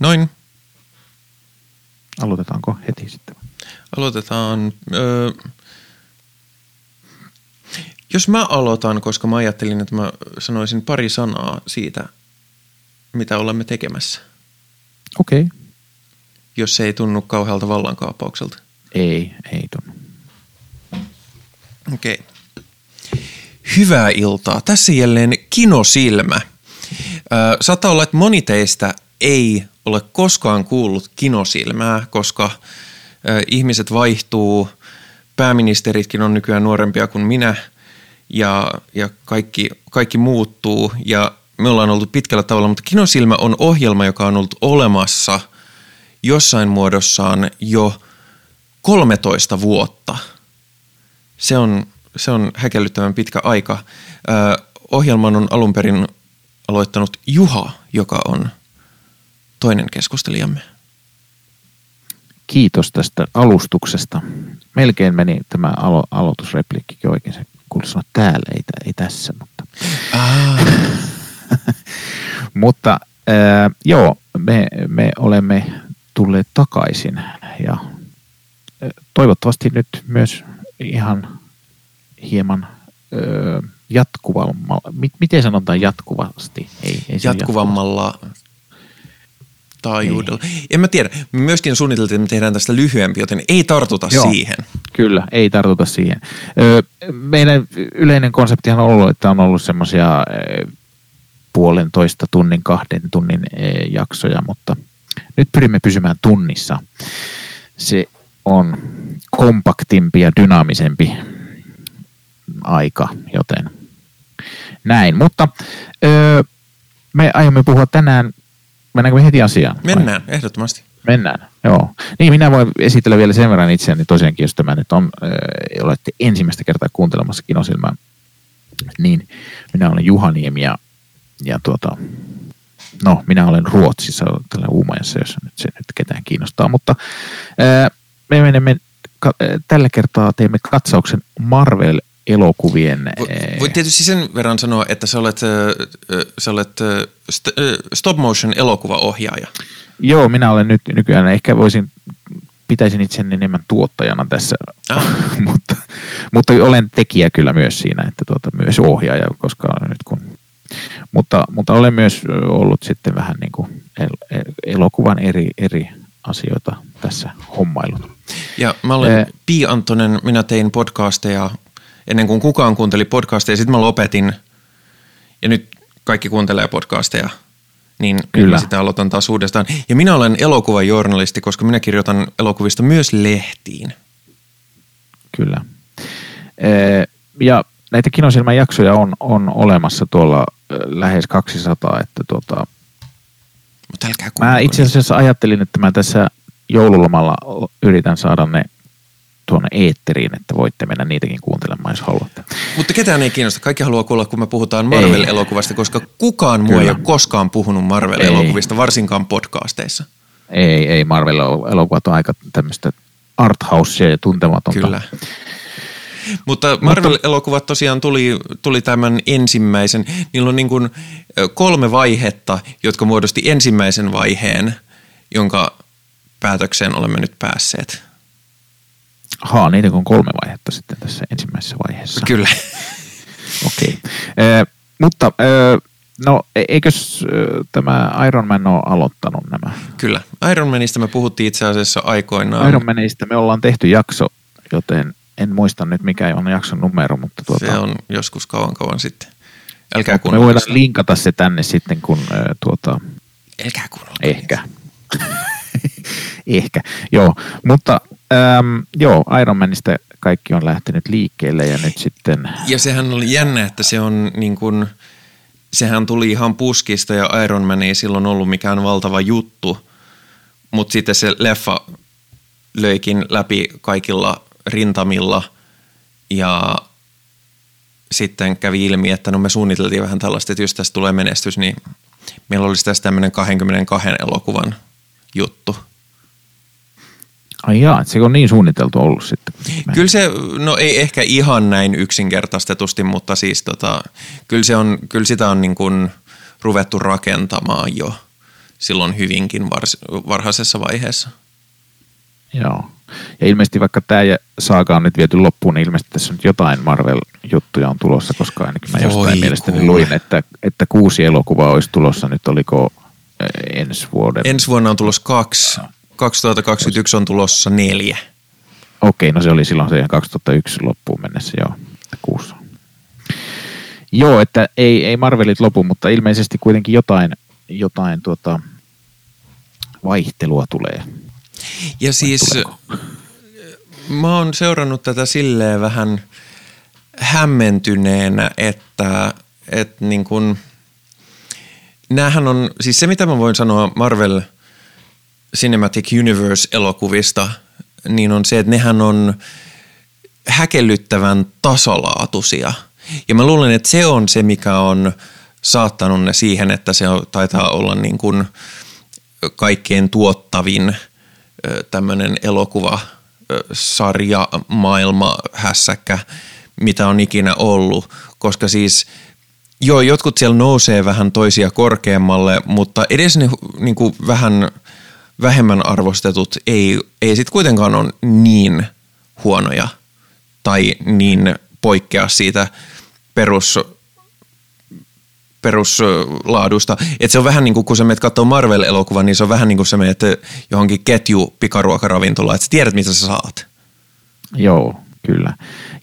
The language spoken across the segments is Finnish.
Noin. Aloitetaanko heti sitten? Aloitetaan. Öö, jos mä aloitan, koska mä ajattelin, että mä sanoisin pari sanaa siitä, mitä olemme tekemässä. Okei. Okay. Jos se ei tunnu kauhealta vallankaappaukselta. Ei, ei tunnu. Okei. Okay. Hyvää iltaa. Tässä jälleen Kinosilmä. saattaa olla, että moni teistä ei ole koskaan kuullut Kinosilmää, koska ihmiset vaihtuu, pääministeritkin on nykyään nuorempia kuin minä ja, ja kaikki, kaikki muuttuu ja me ollaan oltu pitkällä tavalla, mutta Kinosilmä on ohjelma, joka on ollut olemassa jossain muodossaan jo 13 vuotta. Se on, se on häkellyttävän pitkä aika. Ö, ohjelman on alun perin aloittanut Juha, joka on toinen keskustelijamme. Kiitos tästä alustuksesta. Melkein meni tämä alo- aloitusrepliikkikin oikein. Se kuulisi sanoa täällä, ei, ei tässä, mutta... Ah. mutta äh, joo, me, me olemme tulleet takaisin ja toivottavasti nyt myös ihan hieman äh, jatkuvammalla, miten sanotaan jatkuvasti? Ei, ei Jatkuvammalla taajuudella. Ei. En mä tiedä. Me myöskin suunniteltiin, että me tehdään tästä lyhyempi, joten ei tartuta Joo, siihen. Kyllä, ei tartuta siihen. meidän yleinen konseptihan on ollut, että on ollut semmoisia puolentoista tunnin, kahden tunnin jaksoja, mutta nyt pyrimme pysymään tunnissa. Se on kompaktimpi ja dynaamisempi aika, joten näin. Mutta me aiomme puhua tänään Mennäänkö me heti asiaan? Mennään, vai? ehdottomasti. Mennään, joo. Niin, minä voin esitellä vielä sen verran itseäni tosiaankin, jos tämä nyt on, äh, olette ensimmäistä kertaa kuuntelemassa Kinosilmää, niin minä olen Juhaniemi ja, ja tuota, no, minä olen Ruotsissa tällä Uumajassa, jos nyt se nyt ketään kiinnostaa, mutta äh, me menemme, ka, äh, tällä kertaa teemme katsauksen Marvel elokuvien... Voit tietysti sen verran sanoa, että sä olet, sä olet stop motion elokuvaohjaaja. Joo, minä olen nyt nykyään, ehkä voisin, pitäisin itseäni enemmän tuottajana tässä, ah. mutta, mutta olen tekijä kyllä myös siinä, että tuota, myös ohjaaja, koska nyt kun mutta, mutta olen myös ollut sitten vähän niin kuin el, elokuvan eri, eri asioita tässä hommailut. Ja mä olen eh, Pi Antonen, minä tein podcasteja ennen kuin kukaan kuunteli podcasteja. Sitten mä lopetin ja nyt kaikki kuuntelee podcasteja. Niin Kyllä. sitä aloitan taas uudestaan. Ja minä olen elokuvajournalisti, koska minä kirjoitan elokuvista myös lehtiin. Kyllä. Ja näitä kinosilmän jaksoja on, on olemassa tuolla lähes 200, että tuota, Mutta älkää Mä itse asiassa ajattelin, että mä tässä joululomalla yritän saada ne tuonne eetteriin, että voitte mennä niitäkin kuuntelemaan, jos haluatte. Mutta ketään ei kiinnosta. Kaikki haluaa kuulla, kun me puhutaan Marvel-elokuvasta, koska kukaan muu ei ole koskaan puhunut Marvel-elokuvista, varsinkaan podcasteissa. Ei, ei. Marvel-elokuvat on aika tämmöistä arthousea ja tuntematonta. Kyllä. Mutta Marvel-elokuvat tosiaan tuli, tuli tämän ensimmäisen. Niillä on niin kuin kolme vaihetta, jotka muodosti ensimmäisen vaiheen, jonka päätökseen olemme nyt päässeet. Haa, niitä on kolme vaihetta sitten tässä ensimmäisessä vaiheessa. Kyllä. Okei. Okay. Eh, mutta eh, no e-, eikös tämä Iron Man ole aloittanut nämä? Kyllä. Iron Manista me puhuttiin itse asiassa aikoinaan. Iron Manista me ollaan tehty jakso, joten en muista nyt mikä on jakson numero, mutta tuota... Se on joskus kauan kauan sitten. Älkää Me voidaan linkata se tänne sitten, kun äh, tuota... Älkää kuunnella. Ehkä. Ehkä, joo. Mutta Ähm, joo, Ironmanista kaikki on lähtenyt liikkeelle ja nyt sitten... Ja sehän oli jännä, että se on niin kuin, sehän tuli ihan puskista ja Ironman ei silloin ollut mikään valtava juttu, mutta sitten se leffa löikin läpi kaikilla rintamilla ja sitten kävi ilmi, että no me suunniteltiin vähän tällaista, että jos tästä tulee menestys, niin meillä olisi tässä tämmöinen 22 elokuvan juttu – Ai jaa, se on niin suunniteltu ollut sitten. Kyllä se, no ei ehkä ihan näin yksinkertaistetusti, mutta siis tota, kyllä, se on, kyllä sitä on niin kuin ruvettu rakentamaan jo silloin hyvinkin vars, varhaisessa vaiheessa. Joo. Ja ilmeisesti vaikka tämä saaga on nyt viety loppuun, niin ilmeisesti tässä nyt jotain Marvel-juttuja on tulossa, koska ainakin mä jostain Voi mielestäni kuule. luin, että, että kuusi elokuvaa olisi tulossa nyt, oliko eh, ensi vuoden? Ensi vuonna on tulossa kaksi. 2021 on tulossa neljä. Okei, no se oli silloin se 2001 loppuun mennessä, joo, kuussa. Joo, että ei, ei Marvelit lopu, mutta ilmeisesti kuitenkin jotain, jotain tuota, vaihtelua tulee. Ja siis mä oon seurannut tätä silleen vähän hämmentyneenä, että, että niin kun, näähän on, siis se mitä mä voin sanoa Marvel Cinematic Universe-elokuvista, niin on se, että nehän on häkellyttävän tasolaatuisia. Ja mä luulen, että se on se, mikä on saattanut ne siihen, että se taitaa olla niin kuin kaikkein tuottavin tämmöinen elokuva sarja, maailma, hässäkkä, mitä on ikinä ollut, koska siis joo, jotkut siellä nousee vähän toisia korkeammalle, mutta edes ne niin kuin vähän vähemmän arvostetut ei, ei sitten kuitenkaan ole niin huonoja tai niin poikkea siitä perus peruslaadusta. Et se on vähän niin kuin kun sä menet katsoa Marvel-elokuvan, niin se on vähän niin kuin sä menet johonkin ketju pikaruokaravintolaan, että sä tiedät mitä sä saat. Joo, kyllä.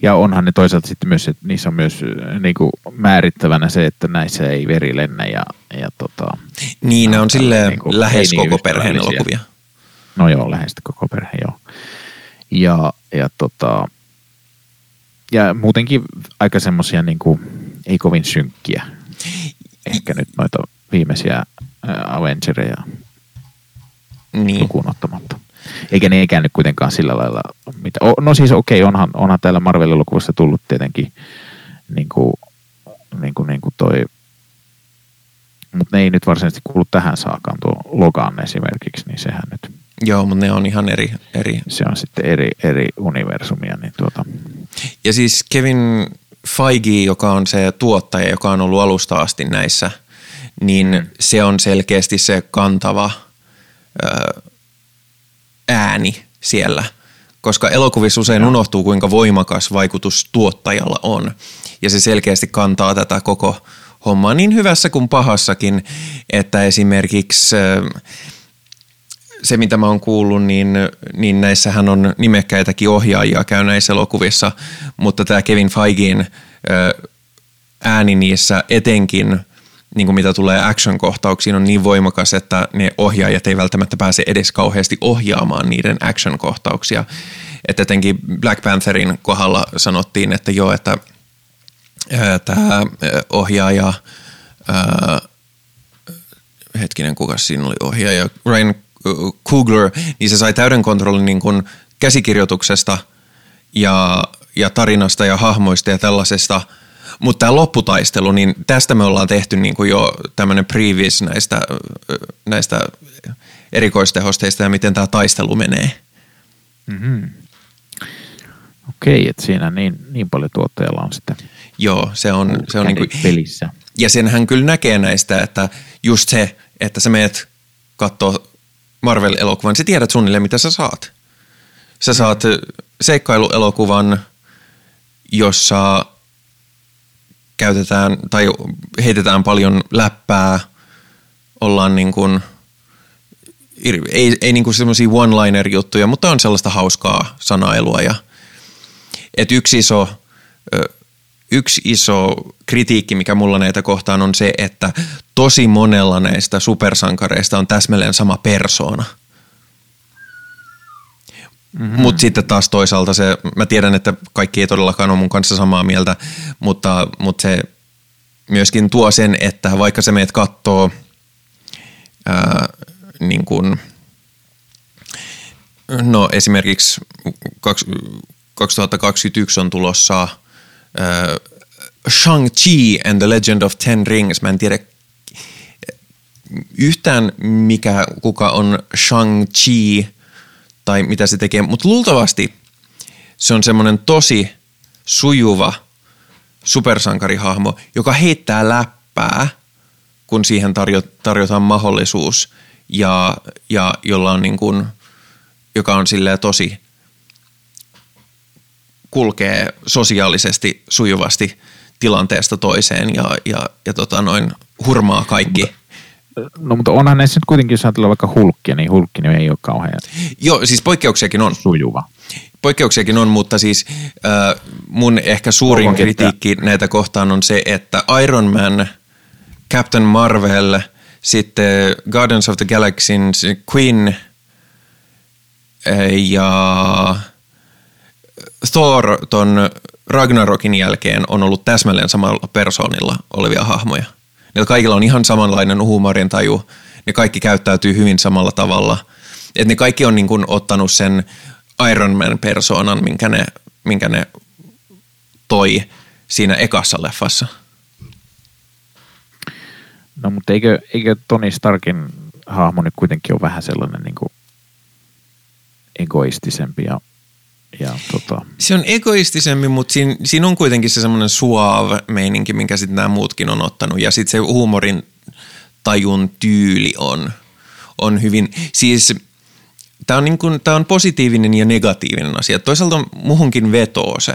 Ja onhan ne toisaalta sitten myös, että niissä on myös niin kuin määrittävänä se, että näissä ei veri lennä ja, ja tota, Niin, ne on silleen niin kuin, lähes niin koko perheen elokuvia. No joo, lähes koko perhe, joo. Ja, ja tota, ja muutenkin aika semmoisia niin kuin, ei kovin synkkiä ehkä nyt noita viimeisiä Avengereja niin. lukuun ottamatta. Eikä ne eikä nyt kuitenkaan sillä lailla, mitä, no siis okei, okay, onhan, onhan täällä Marvel-elokuvassa tullut tietenkin niin kuin, niin kuin, niin kuin toi, mutta ne ei nyt varsinaisesti kuulu tähän saakaan, tuo Logan esimerkiksi, niin sehän nyt. Joo, mutta ne on ihan eri. eri. Se on sitten eri, eri universumia. Niin tuota. Ja siis Kevin Feige, joka on se tuottaja, joka on ollut alusta asti näissä, niin mm. se on selkeästi se kantava ö, ääni siellä, koska elokuvissa usein no. unohtuu, kuinka voimakas vaikutus tuottajalla on. Ja se selkeästi kantaa tätä koko hommaa niin hyvässä kuin pahassakin, että esimerkiksi se, mitä mä oon kuullut, niin, niin näissähän on nimekkäitäkin ohjaajia käy näissä elokuvissa, mutta tämä Kevin Feigein ääni niissä etenkin, niin kuin mitä tulee action-kohtauksiin, on niin voimakas, että ne ohjaajat ei välttämättä pääse edes kauheasti ohjaamaan niiden action-kohtauksia. Että etenkin Black Pantherin kohdalla sanottiin, että joo, että tämä ohjaaja, ää, hetkinen, kuka siinä oli ohjaaja, Ryan Coogler, niin se sai täyden kontrollin niin kuin käsikirjoituksesta ja, ja tarinasta ja hahmoista ja tällaisesta. Mutta tämä lopputaistelu, niin tästä me ollaan tehty niin kuin jo tämmöinen previous näistä, näistä erikoistehosteista ja miten tämä taistelu menee. Mm-hmm. Okei, että siinä niin, niin paljon tuottajalla on sitten Joo, se on, se on niin kuin, pelissä. Ja senhän kyllä näkee näistä, että just se, että sä meet katsoa Marvel-elokuvan, sä tiedät suunnilleen, mitä sä saat. Sä saat seikkailuelokuvan, jossa käytetään tai heitetään paljon läppää, ollaan niin kuin, ei, ei niin kuin semmoisia one-liner-juttuja, mutta on sellaista hauskaa sanailua. Ja, et yksi iso yksi iso kritiikki, mikä mulla näitä kohtaan on se, että tosi monella näistä supersankareista on täsmälleen sama persoona. Mm-hmm. Mutta sitten taas toisaalta se, mä tiedän, että kaikki ei todellakaan ole mun kanssa samaa mieltä, mutta, mutta se myöskin tuo sen, että vaikka sä meet kattoo ää, niin kun, no esimerkiksi 2021 on tulossa – uh, Shang-Chi and the Legend of Ten Rings. Mä en tiedä yhtään mikä, kuka on Shang-Chi tai mitä se tekee, mutta luultavasti se on semmoinen tosi sujuva supersankarihahmo, joka heittää läppää, kun siihen tarjo- tarjotaan mahdollisuus. ja, ja jolla on niin kuin, joka on silleen tosi kulkee sosiaalisesti sujuvasti tilanteesta toiseen ja, ja, ja tota noin hurmaa kaikki. No mutta onhan näissä nyt kuitenkin, jos ajatellaan vaikka hulkkia, niin hulkki niin ei ole kauhean Joo, siis poikkeuksiakin on. sujuva. Poikkeuksiakin on, mutta siis äh, mun ehkä suurin Onko kritiikki näitä kohtaan on se, että Iron Man, Captain Marvel, sitten Guardians of the Galaxyn Queen äh, ja Thor ton Ragnarokin jälkeen on ollut täsmälleen samalla persoonilla olevia hahmoja. Niillä kaikilla on ihan samanlainen huumorintaju, ne kaikki käyttäytyy hyvin samalla tavalla. Et ne kaikki on niin kuin ottanut sen Iron Man-persoonan, minkä ne, minkä ne toi siinä ekassa leffassa. No mutta eikö, eikö Tony Starkin hahmo nyt kuitenkin ole vähän sellainen niin kuin egoistisempi ja, ja tota, Se on egoistisempi, mutta siinä, siinä on kuitenkin se semmoinen suave meininki, minkä sitten nämä muutkin on ottanut. Ja sitten se huumorin tajun tyyli on, on hyvin, siis tämä on, niin kuin, tää on positiivinen ja negatiivinen asia. Toisaalta muhunkin vetoo se.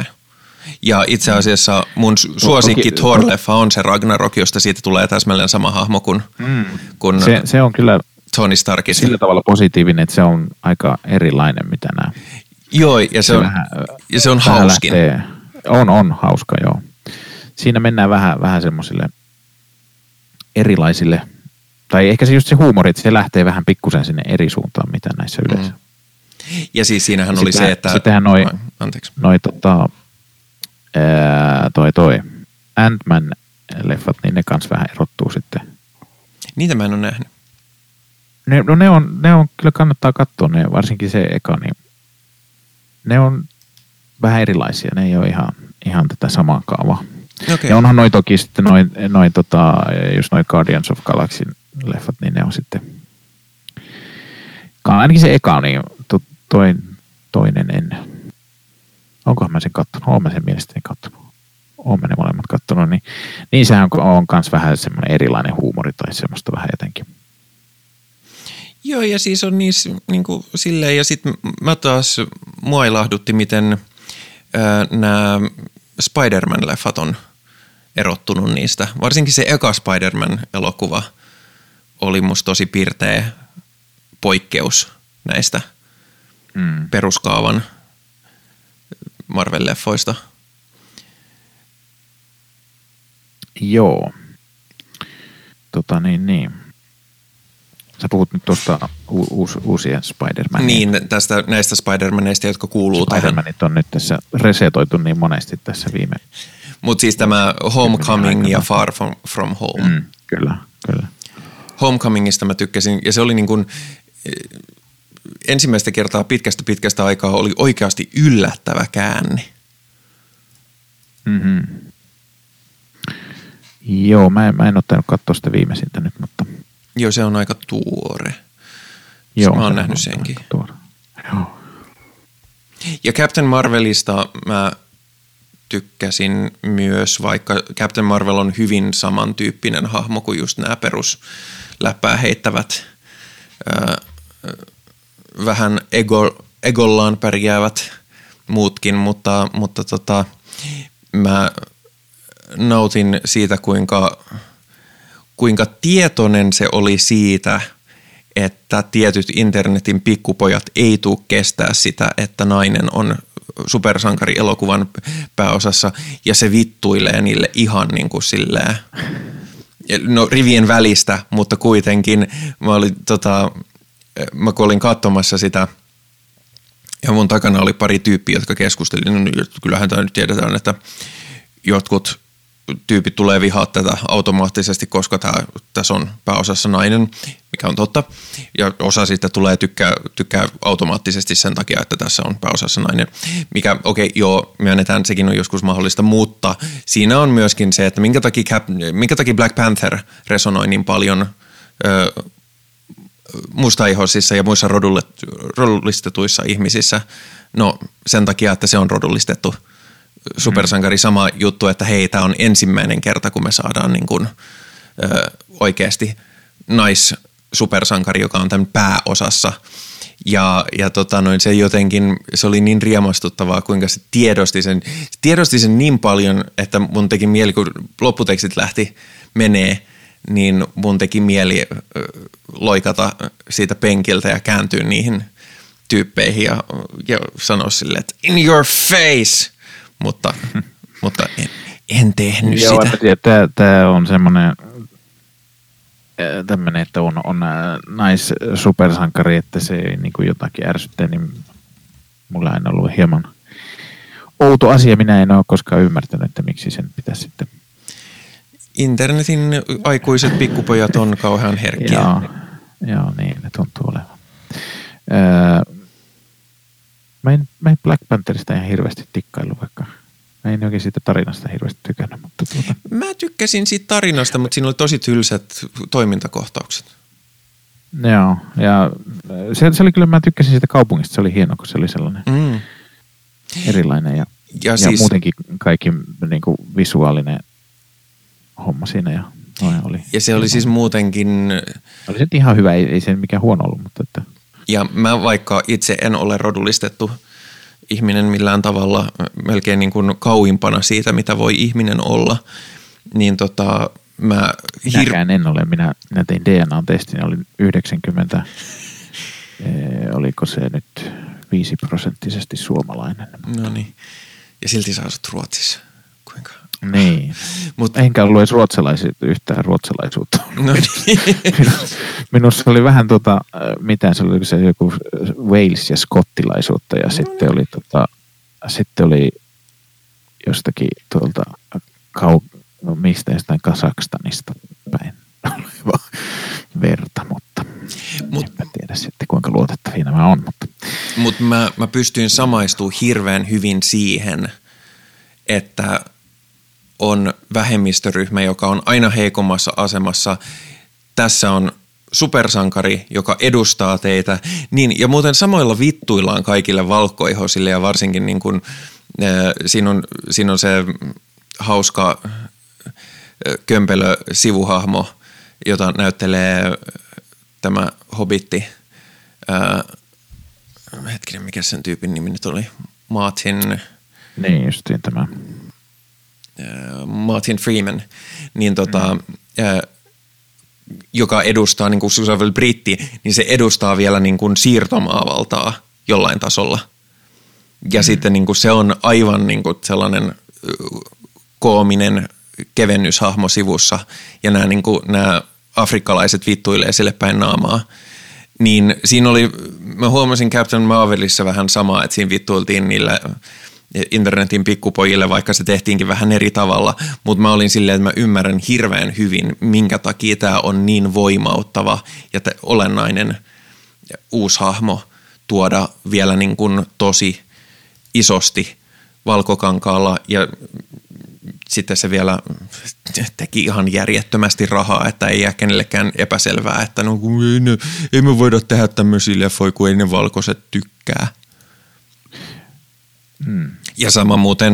Ja itse asiassa mun su- suosikki toki- Thor-leffa on se Ragnarok, josta siitä tulee täsmälleen sama hahmo kuin, mm. kuin se, se on kyllä Tony Starkissa. sillä tavalla positiivinen, että se on aika erilainen, mitä nämä. Joo, ja se, on, ja se on vähän hauskin. lähtee- on, on hauska, joo. Siinä mennään vähän, vähän semmoisille erilaisille, tai ehkä se just se huumori, että se lähtee vähän pikkusen sinne eri suuntaan, mitä näissä yleensä. Mm. Ja siis siinähän oli Sittenhän- se, että... sittenhän noi- Anteeksi. Noi tota, ää, toi toi Ant-Man-leffat, niin ne kans vähän erottuu sitten. Niitä mä en ole nähnyt. Ne, no ne on, ne on, kyllä kannattaa katsoa ne, varsinkin se eka, niin ne on vähän erilaisia, ne ei ole ihan, ihan tätä samaa kaavaa. Okei. Ja onhan noi toki sitten noin, noi, tota, just noin Guardians of Galaxy leffat, niin ne on sitten, ainakin se eka, niin to, toi, toinen en. Onkohan mä sen kattonut? Oon mä sen mielestäni kattonut. Oon mä ne molemmat kattonut, niin, niin sehän on, on kans vähän semmoinen erilainen huumori tai semmoista vähän jotenkin. Joo, ja siis on niissä niin kuin silleen, ja sitten mä taas, mua ilahdutti, miten nämä Spider-Man-leffat on erottunut niistä. Varsinkin se eka Spider-Man-elokuva oli musta tosi pirteä poikkeus näistä Mm. peruskaavan Marvel-leffoista. Joo. Tota niin, niin. Sä puhut nyt tuosta u- uus, uusia Spider-Mania. Niin, tästä, näistä Spider-Maneista, jotka kuuluu tähän. Spider-Manit on nyt tässä resetoitu niin monesti tässä viime. Mutta siis tämä Homecoming ja. Far From, from Home. Mm, kyllä, kyllä. Homecomingista mä tykkäsin, ja se oli niin kuin, eh, ensimmäistä kertaa pitkästä pitkästä aikaa oli oikeasti yllättävä käänne. Mm-hmm. Joo, mä en, mä en ottanut katsoa sitä viimeisintä nyt, mutta Joo, se on aika tuore. joo. mä oon se nähnyt on senkin. tuore. Joo. Ja Captain Marvelista mä tykkäsin myös, vaikka Captain Marvel on hyvin samantyyppinen hahmo kuin just nämä perus läppää heittävät, ää, vähän ego, egollaan pärjäävät muutkin, mutta, mutta tota, mä nautin siitä, kuinka, kuinka tietoinen se oli siitä, että tietyt internetin pikkupojat ei tule kestää sitä, että nainen on supersankarielokuvan pääosassa ja se vittuilee niille ihan niin kuin silleen, no rivien välistä, mutta kuitenkin mä olin tota, mä kun olin katsomassa sitä ja mun takana oli pari tyyppiä, jotka keskusteli, no kyllähän tämä nyt tiedetään, että jotkut tyypit tulee vihaa tätä automaattisesti, koska tämä, tässä on pääosassa nainen, mikä on totta. Ja osa sitten tulee tykkää, tykkää automaattisesti sen takia, että tässä on pääosassa nainen. Mikä, okei, okay, joo, myönnetään, sekin on joskus mahdollista, mutta siinä on myöskin se, että minkä takia, Cap, minkä takia Black Panther resonoi niin paljon ö, mustaihoisissa ja muissa rodullistetuissa ihmisissä. No sen takia, että se on rodullistettu supersankari. Sama juttu, että hei, tämä on ensimmäinen kerta, kun me saadaan niin kuin, ö, oikeasti nais supersankari, joka on tämän pääosassa. Ja, ja tota noin, se jotenkin, se oli niin riemastuttavaa, kuinka se tiedosti sen, se tiedosti sen niin paljon, että mun teki mieli, kun lopputekstit lähti menee, niin mun teki mieli loikata siitä penkiltä ja kääntyä niihin tyyppeihin ja, ja sanoa sille, että in your face, mutta, mutta en, en tehnyt Joo, sitä. Tämä on semmoinen tämmöinen, että on, on nais-supersankari, että se ei niin kuin jotakin ärsyttää, niin mulla on ollut hieman outo asia. Minä en ole koskaan ymmärtänyt, että miksi sen pitäisi sitten Internetin aikuiset pikkupojat on kauhean herkkiä. Joo, joo niin ne tuntuu olevan. Öö, mä, en, mä en Black Pantherista ihan hirveästi tikkailu, vaikka mä en oikein siitä tarinasta hirveästi tykännyt. Mutta tuota. Mä tykkäsin siitä tarinasta, mutta siinä oli tosi tylsät toimintakohtaukset. Joo, ja se, se oli kyllä, mä tykkäsin siitä kaupungista, se oli hieno, kun se oli sellainen mm. erilainen ja, ja, ja siis, muutenkin kaikki niin kuin visuaalinen homma siinä ja oli. Ja se oli siis muutenkin... Oli se ihan hyvä, ei, ei se mikään huono ollut, mutta että... Ja mä vaikka itse en ole rodullistettu ihminen millään tavalla melkein niin kuin kauimpana siitä, mitä voi ihminen olla, niin tota, mä... Hir... Minäkään en ole. Minä, minä tein DNA-testin, oli 90, e, oliko se nyt 5 prosenttisesti suomalainen. No niin. Ja silti sä asut Ruotsissa. Niin. Mut, Enkä ollut edes ruotsalaisi, yhtään ruotsalaisuutta. No niin. Minussa oli vähän tota, mitä se oli, se joku Wales- ja skottilaisuutta ja no sitten oli tota, sitten oli jostakin tuolta kau, no mistä jostain Kasakstanista päin verta, mutta Mut, en tiedä sitten kuinka luotettavia nämä on. Mutta Mut mä, mä pystyin samaistumaan hirveän hyvin siihen, että on vähemmistöryhmä, joka on aina heikommassa asemassa. Tässä on supersankari, joka edustaa teitä. Niin, ja muuten samoilla vittuillaan kaikille valkoihosille ja varsinkin niin kuin, äh, siinä, on, siinä on se hauska äh, kömpelö sivuhahmo, jota näyttelee tämä hobitti. Äh, hetkinen, mikä sen tyypin nimi nyt oli? Martin. Niin, justiin tämä. Äh, Martin Freeman, niin tota, mm. joka edustaa, niin kuin Susan britti, niin se edustaa vielä niin kuin siirtomaavaltaa jollain tasolla. Ja mm. sitten niin kuin se on aivan niin kuin sellainen äh, koominen kevennyshahmo sivussa, ja nämä, niin kuin, nämä afrikkalaiset vittuilee sille päin naamaa. Niin siinä oli, mä huomasin Captain Marvelissa vähän samaa, että siinä vittuiltiin niillä internetin pikkupojille, vaikka se tehtiinkin vähän eri tavalla, mutta mä olin silleen, että mä ymmärrän hirveän hyvin, minkä takia tämä on niin voimauttava ja olennainen uusi hahmo tuoda vielä niin kuin tosi isosti valkokankaalla ja sitten se vielä teki ihan järjettömästi rahaa, että ei jää kenellekään epäselvää, että no ei, ne, ei me voida tehdä tämmöisiä leffoja, kun ei ne valkoiset tykkää. Hmm. Ja sama muuten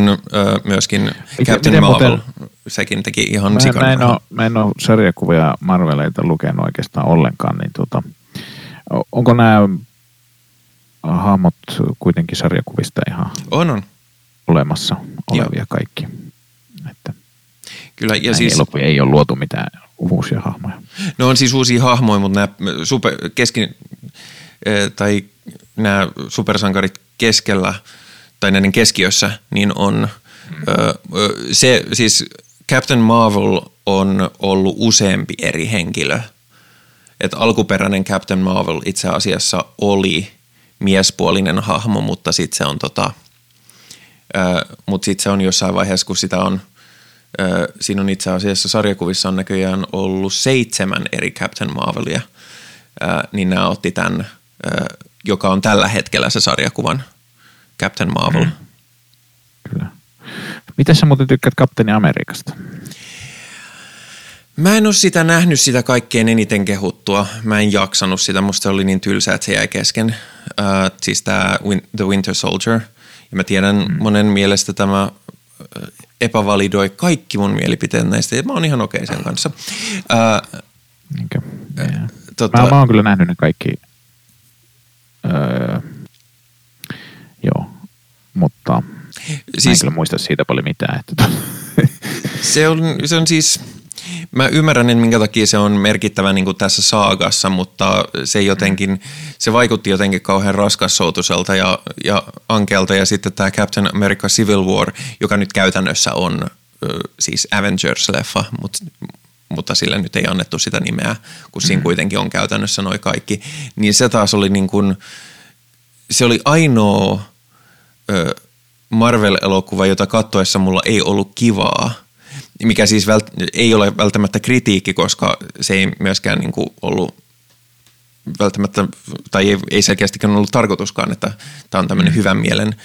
myöskin Captain Marvel, muuten, sekin teki ihan mä, sikana. Mä en, ole, mä en ole sarjakuvia Marveleita lukenut oikeastaan ollenkaan, niin tota, onko nämä hahmot kuitenkin sarjakuvista ihan on, on. olemassa olevia Joo. kaikki? Että Kyllä, ja siis, ei ole luotu mitään uusia hahmoja. No on siis uusia hahmoja, mutta nämä super, keskin, tai nämä supersankarit keskellä – tai näiden keskiössä, niin on se, siis Captain Marvel on ollut useampi eri henkilö. Et alkuperäinen Captain Marvel itse asiassa oli miespuolinen hahmo, mutta sitten se on tota, mutta sitten se on jossain vaiheessa, kun sitä on, siinä on itse asiassa sarjakuvissa on näköjään ollut seitsemän eri Captain Marvelia, niin nämä otti tämän, joka on tällä hetkellä se sarjakuvan – Captain Marvel. Mm. Kyllä. Miten sä muuten tykkäät Kapteeni Amerikasta? Mä en ole sitä nähnyt sitä kaikkein eniten kehuttua. Mä en jaksanut sitä. Musta se oli niin tylsä, että se jäi kesken. Uh, siis tämä The Winter Soldier. Ja mä tiedän, mm. monen mielestä tämä epävalidoi kaikki mun mielipiteet näistä. Ja mä oon ihan okei okay sen kanssa. Uh, okay. yeah Tota... Mä, mä oon kyllä nähnyt ne kaikki. Öö, joo, mutta siis... mä en kyllä muista siitä paljon mitään. Että... se, on, se on siis Mä ymmärrän, että minkä takia se on merkittävä niin kuin tässä saagassa, mutta se jotenkin, se vaikutti jotenkin kauhean raskassoutuselta ja, ja ankealta. Ja sitten tämä Captain America Civil War, joka nyt käytännössä on siis Avengers-leffa, mutta mutta sillä nyt ei annettu sitä nimeä, kun siinä mm. kuitenkin on käytännössä noin kaikki. Niin se taas oli niin kuin, se oli ainoa Marvel-elokuva, jota kattoessa mulla ei ollut kivaa – mikä siis vält, ei ole välttämättä kritiikki, koska se ei myöskään niin kuin ollut välttämättä, tai ei, ei selkeästikään ollut tarkoituskaan, että tämä on tämmöinen mm. hyvän mielen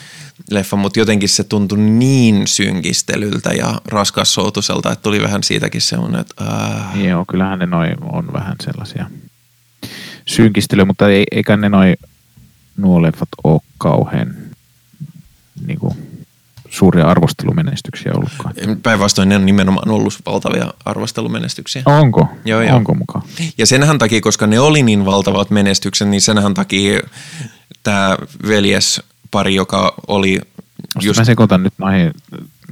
leffa, mutta jotenkin se tuntui niin synkistelyltä ja raskassoutuselta, että tuli vähän siitäkin semmoinen, että äh. Joo, kyllähän ne noin on vähän sellaisia synkistelyjä, mutta ei, eikä ne noin nuo leffat ole kauhean niin kuin, suuria arvostelumenestyksiä ollutkaan. Päinvastoin ne on nimenomaan ollut valtavia arvostelumenestyksiä. Onko? Joo, joo. Onko mukaan? Ja senhän takia, koska ne oli niin valtavat menestykset, niin senhän takia tämä veljespari, joka oli just... Mä sekoitan nyt noihin.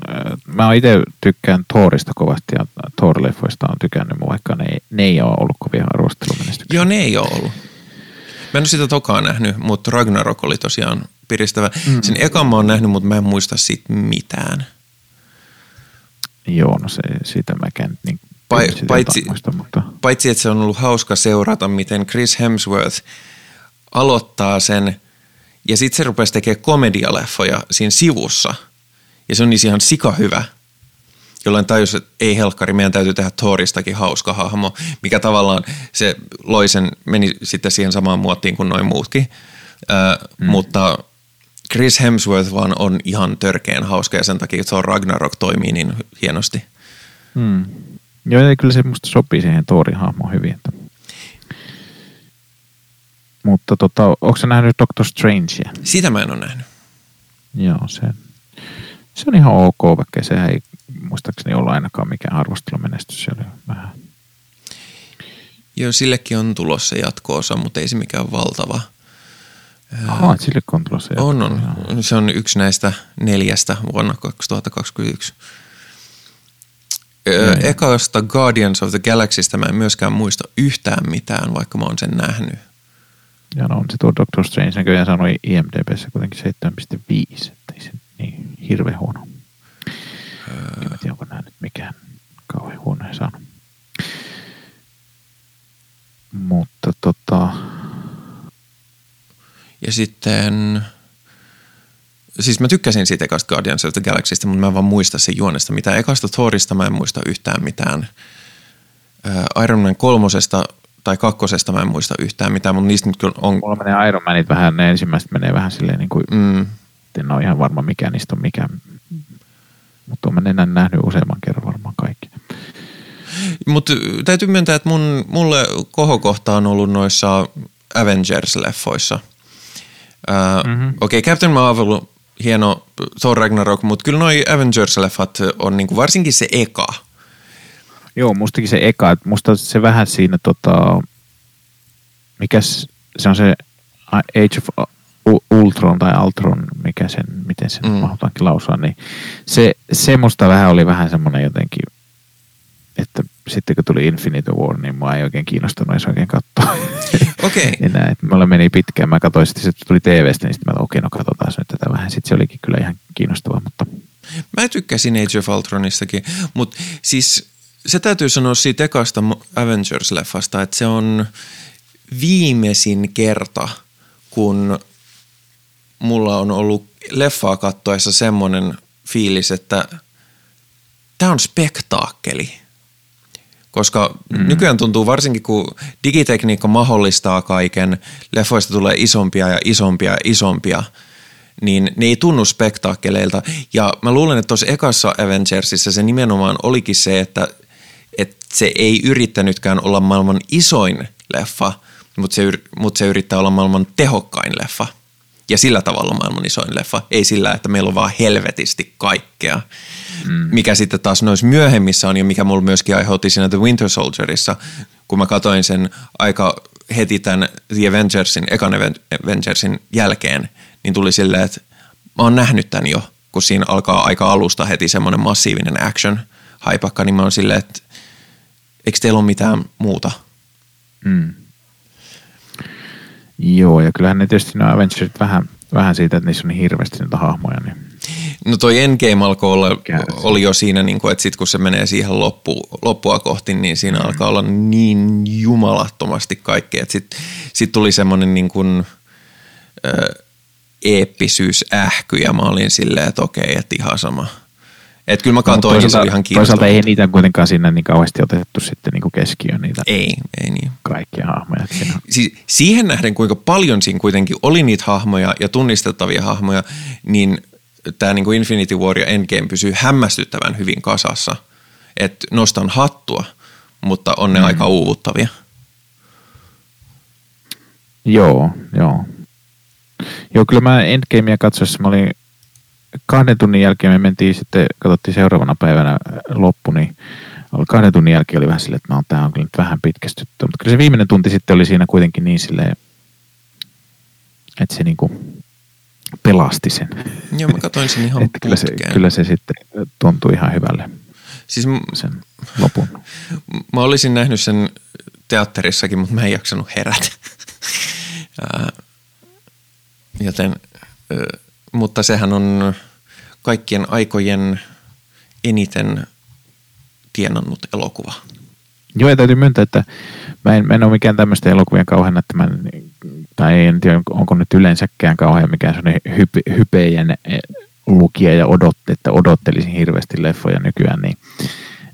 Äh, mä itse tykkään Thorista kovasti ja Thor-leffoista on tykännyt, vaikka ne, ne ei ole ollut kovia arvostelumenestyksiä. Joo, ne ei ole ollut. Mä en ole sitä tokaa nähnyt, mutta Ragnarok oli tosiaan piristävä. Mm. Sen ekan mä oon nähnyt, mutta mä en muista siitä mitään. Joo, no se, siitä käyn niin pa- paitsi, muista, mutta... paitsi, että se on ollut hauska seurata, miten Chris Hemsworth aloittaa sen ja sitten se rupesi tekemään komedialeffoja siinä sivussa. Ja se on niin ihan sika hyvä. Jolloin tajus, että ei helkkari, meidän täytyy tehdä Thoristakin hauska hahmo, mikä tavallaan se loi sen, meni sitten siihen samaan muottiin kuin noin muutkin. Ö, mm. Mutta Chris Hemsworth vaan on ihan törkeän hauska ja sen takia Thor Ragnarok toimii niin hienosti. Hmm. Joo, ja kyllä se musta sopii siihen Thorin hahmoon hyvin. Että. Mutta tota, onko se nähnyt Doctor Strangea? Sitä mä en ole nähnyt. Joo, se, se on ihan ok, vaikka se ei muistaakseni ollut ainakaan mikään arvostelumenestys. Se oli vähän. Joo, sillekin on tulossa jatko-osa, mutta ei se mikään valtava – Aha, sille on tulossa On, on. Se on yksi näistä neljästä vuonna 2021. Öö, ekasta Guardians of the Galaxystä mä en myöskään muista yhtään mitään, vaikka mä oon sen nähnyt. Ja no on se tuo Doctor Strange näköjään sanoi IMDBssä kuitenkin 7,5, että ei se niin hirveän huono. Öö. En tiedä, onko nämä nyt mikään kauhean huono saanut. Mutta tota, ja sitten, siis mä tykkäsin siitä ekasta Guardians of the Galaxysta, mutta mä en vaan muista sen juonesta mitä Ekasta Thorista mä en muista yhtään mitään. Äh, Iron Man kolmosesta tai kakkosesta mä en muista yhtään mitään, mutta niistä nyt kyllä on... Mulla menee Iron Manit vähän, ne ensimmäiset menee vähän silleen niin kuin, mm. En ole ihan varma mikä niistä on mikä, mutta olen enää nähnyt useamman kerran varmaan kaikki. Mutta täytyy myöntää, että mun, mulle kohokohta on ollut noissa Avengers-leffoissa – mm-hmm. Okei, okay, Captain Marvel, hieno Thor Ragnarok, mutta kyllä noi Avengers-leffat on niinku varsinkin se eka. Joo, mustakin se eka, että musta se vähän siinä tota, mikäs se on se Age of Ultron tai Ultron, mikä sen, miten sen mm. mahdotaankin lausua, niin se, se musta vähän oli vähän semmoinen jotenkin, että sitten kun tuli Infinity War, niin mua ei oikein kiinnostunut edes oikein katsoa. Okei. Okay. Enää, että mulla meni pitkään. Mä katsoin sitten, että tuli TVstä, niin sitten mä okei, okay, no katsotaan nyt tätä vähän. Sitten se olikin kyllä ihan kiinnostavaa, mutta... Mä tykkäsin Age of Ultronistakin, mutta siis se täytyy sanoa siitä ekasta Avengers-leffasta, että se on viimeisin kerta, kun mulla on ollut leffaa kattoessa semmoinen fiilis, että tämä on spektaakkeli koska mm. nykyään tuntuu varsinkin, kun digitekniikka mahdollistaa kaiken, leffoista tulee isompia ja isompia ja isompia, niin ne ei tunnu spektaakkeleilta. Ja mä luulen, että tuossa ekassa Avengersissa se nimenomaan olikin se, että, että se ei yrittänytkään olla maailman isoin leffa, mutta se, mutta se yrittää olla maailman tehokkain leffa. Ja sillä tavalla maailman isoin leffa. Ei sillä, että meillä on vaan helvetisti kaikkea. Mm. Mikä sitten taas noissa myöhemmissä on ja mikä mulla myöskin aiheutti siinä The Winter Soldierissa, kun mä katsoin sen aika heti tämän The Avengersin, ekan Avengersin jälkeen, niin tuli silleen, että mä oon nähnyt tämän jo, kun siinä alkaa aika alusta heti semmoinen massiivinen action haipakka, niin mä oon silleen, että eikö teillä ole mitään muuta? Mm. Joo, ja kyllähän ne tietysti nämä Avengersit vähän, vähän siitä, että niissä on niin hirveästi niitä hahmoja. Niin. No toi Endgame alkoi olla, oli jo siinä, niin kuin, että sit kun se menee siihen loppu, loppua kohti, niin siinä mm. alkaa olla niin jumalattomasti kaikkea. Sitten sit tuli semmoinen niin kuin, äh, eeppisyys ähky ja mä olin silleen, että okei, että ihan sama – että kyllä mä katsoin, no, se oli ihan Toisaalta ei niitä kuitenkaan sinne niin kauheasti otettu sitten niin kuin keskiöön niitä. Ei, ei niin. Kaikkia hahmoja. Siis siihen nähden, kuinka paljon siinä kuitenkin oli niitä hahmoja ja tunnistettavia hahmoja, niin tämä niin kuin Infinity War ja Endgame pysyy hämmästyttävän hyvin kasassa. Että nostan hattua, mutta on ne mm. aika uuvuttavia. Joo, joo. Joo, kyllä mä Endgamea katsoessa mä olin kahden tunnin jälkeen me mentiin sitten, katsottiin seuraavana päivänä loppu, niin kahden tunnin jälkeen oli vähän silleen, että no, tämä on kyllä nyt vähän pitkästytty. Mutta kyllä se viimeinen tunti sitten oli siinä kuitenkin niin silleen, että se niinku pelasti sen. Joo, mä katsoin sen ihan että kyllä se, kyllä se sitten tuntui ihan hyvälle siis m- sen lopun. Mä olisin nähnyt sen teatterissakin, mutta mä en jaksanut herätä. Joten mutta sehän on kaikkien aikojen eniten tienannut elokuva. Joo, ja täytyy myöntää, että mä en, mä en ole mikään tämmöistä elokuvien kauhean, että mä, tai en tiedä, onko nyt yleensäkään kauhean mikään sellainen hype, hypejen eh, lukija ja odotte, että odottelisin hirveästi leffoja nykyään, niin,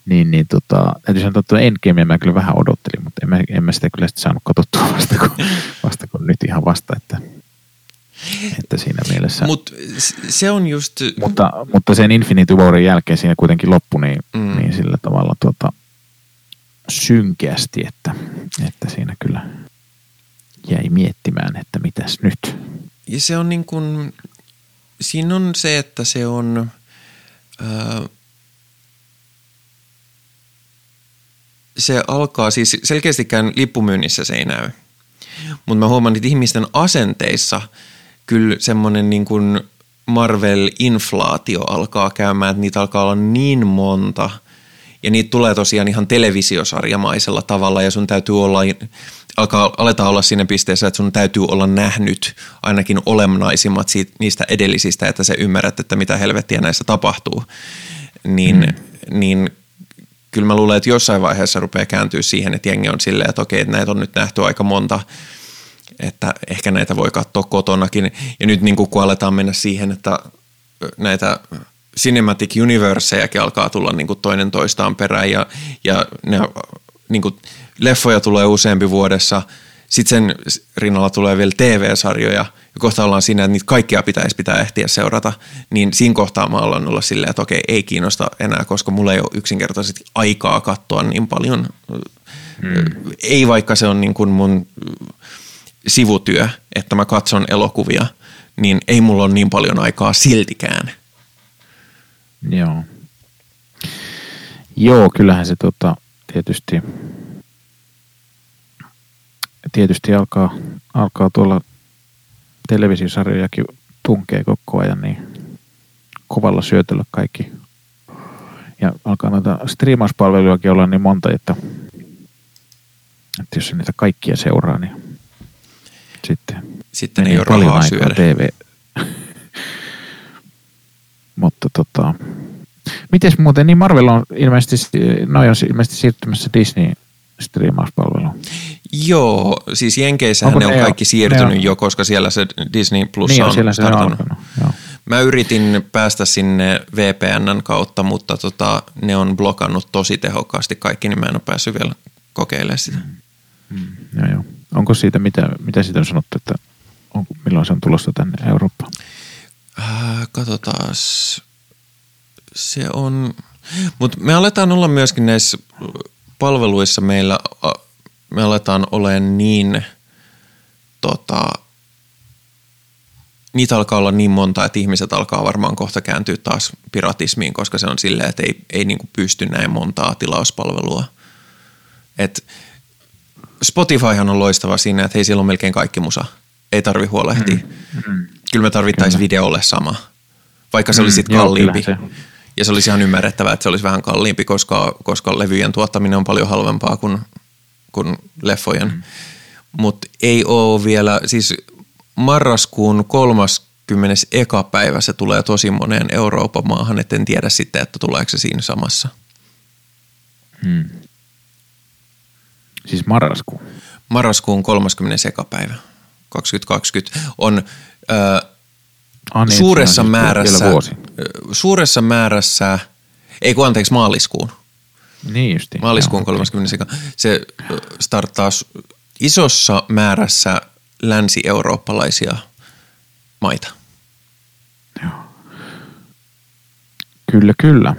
niin, niin tota, täytyy sanoa, että Endgamea mä kyllä vähän odottelin, mutta en mä, en mä sitä kyllä sitä saanut katsottua vasta kun, vasta kun nyt ihan vasta, että että siinä mielessä. Mut se on just... Mutta, mutta sen Infinity Warin jälkeen siinä kuitenkin loppui niin, mm. niin sillä tavalla tuota, synkeästi, että, että siinä kyllä jäi miettimään, että mitäs nyt. Ja se on niin kuin, siinä on se, että se on... Ää, se alkaa, siis selkeästikään lippumyynnissä se ei näy. Mutta mä huomaan, että ihmisten asenteissa – kyllä semmoinen niin kuin Marvel-inflaatio alkaa käymään, että niitä alkaa olla niin monta ja niitä tulee tosiaan ihan televisiosarjamaisella tavalla ja sun täytyy olla, alkaa, aletaan olla siinä pisteessä, että sun täytyy olla nähnyt ainakin olennaisimmat siitä, niistä edellisistä, että sä ymmärrät, että mitä helvettiä näissä tapahtuu. Niin, mm. niin kyllä mä luulen, että jossain vaiheessa rupeaa kääntyä siihen, että jengi on silleen, että okei, että näitä on nyt nähty aika monta – että ehkä näitä voi katsoa kotonakin. Ja nyt niin kuin kun aletaan mennä siihen, että näitä Cinematic Universejakin alkaa tulla niin kuin toinen toistaan perään ja, ja ne, niin kuin leffoja tulee useampi vuodessa. Sitten sen rinnalla tulee vielä TV-sarjoja ja kohta ollaan siinä, että niitä kaikkia pitäisi pitää ehtiä seurata. Niin siinä kohtaa mä ollaan olla silleen, että okei, ei kiinnosta enää, koska mulla ei ole yksinkertaisesti aikaa katsoa niin paljon. Hmm. Ei vaikka se on niin kuin mun sivutyö, että mä katson elokuvia, niin ei mulla ole niin paljon aikaa siltikään. Joo. Joo, kyllähän se tota, tietysti, tietysti alkaa, alkaa tuolla televisiosarjojakin tunkee koko ajan, niin kovalla syötöllä kaikki. Ja alkaa noita striimauspalvelujakin olla niin monta, että, että jos niitä kaikkia seuraa, niin sitten. Sitten ei ole rahaa syödä. TV. Mutta tota, mites muuten, niin Marvel on ilmeisesti, noin on ilmeisesti siirtymässä Disney striimauspalveluun. Joo, siis Jenkeissähän ne on kaikki siirtynyt jo, koska siellä se Disney Plus niin on siellä se on alkanut, joo. Mä yritin päästä sinne VPNn kautta, mutta tota, ne on blokannut tosi tehokkaasti kaikki, niin mä en ole päässyt vielä kokeilemaan sitä. Mm. Mm. Joo, joo. Onko siitä, mitä, mitä siitä on sanottu, että on, milloin se on tulossa tänne Eurooppaan? Äh, katsotaan. Se on, mutta me aletaan olla myöskin näissä palveluissa meillä, me aletaan olemaan niin tota, niitä alkaa olla niin monta, että ihmiset alkaa varmaan kohta kääntyä taas piratismiin, koska se on silleen, että ei, ei niin kuin pysty näin montaa tilauspalvelua. Et Spotifyhan on loistava siinä, että hei, siellä on melkein kaikki musa. Ei tarvi huolehtia. Mm. Mm. Kyllä me tarvittaisiin videolle sama, vaikka se mm. olisi sitten kalliimpi. Joo, se. Ja se olisi ihan ymmärrettävää, että se olisi vähän kalliimpi, koska, koska levyjen tuottaminen on paljon halvempaa kuin, kuin leffojen. Mm. Mutta ei ole vielä, siis marraskuun 30. eka päivä se tulee tosi moneen Euroopan maahan, et en tiedä sitten, että tuleeko se siinä samassa. Hmm. Siis marraskuun? Marraskuun 30. eka päivä 2020 on äh, ah, niin, suuressa siis määrässä, suuressa määrässä, ei kun anteeksi maaliskuun. Niin justi. Maaliskuun 30. Se starttaa isossa määrässä länsi-eurooppalaisia maita. Joo. Kyllä, kyllä.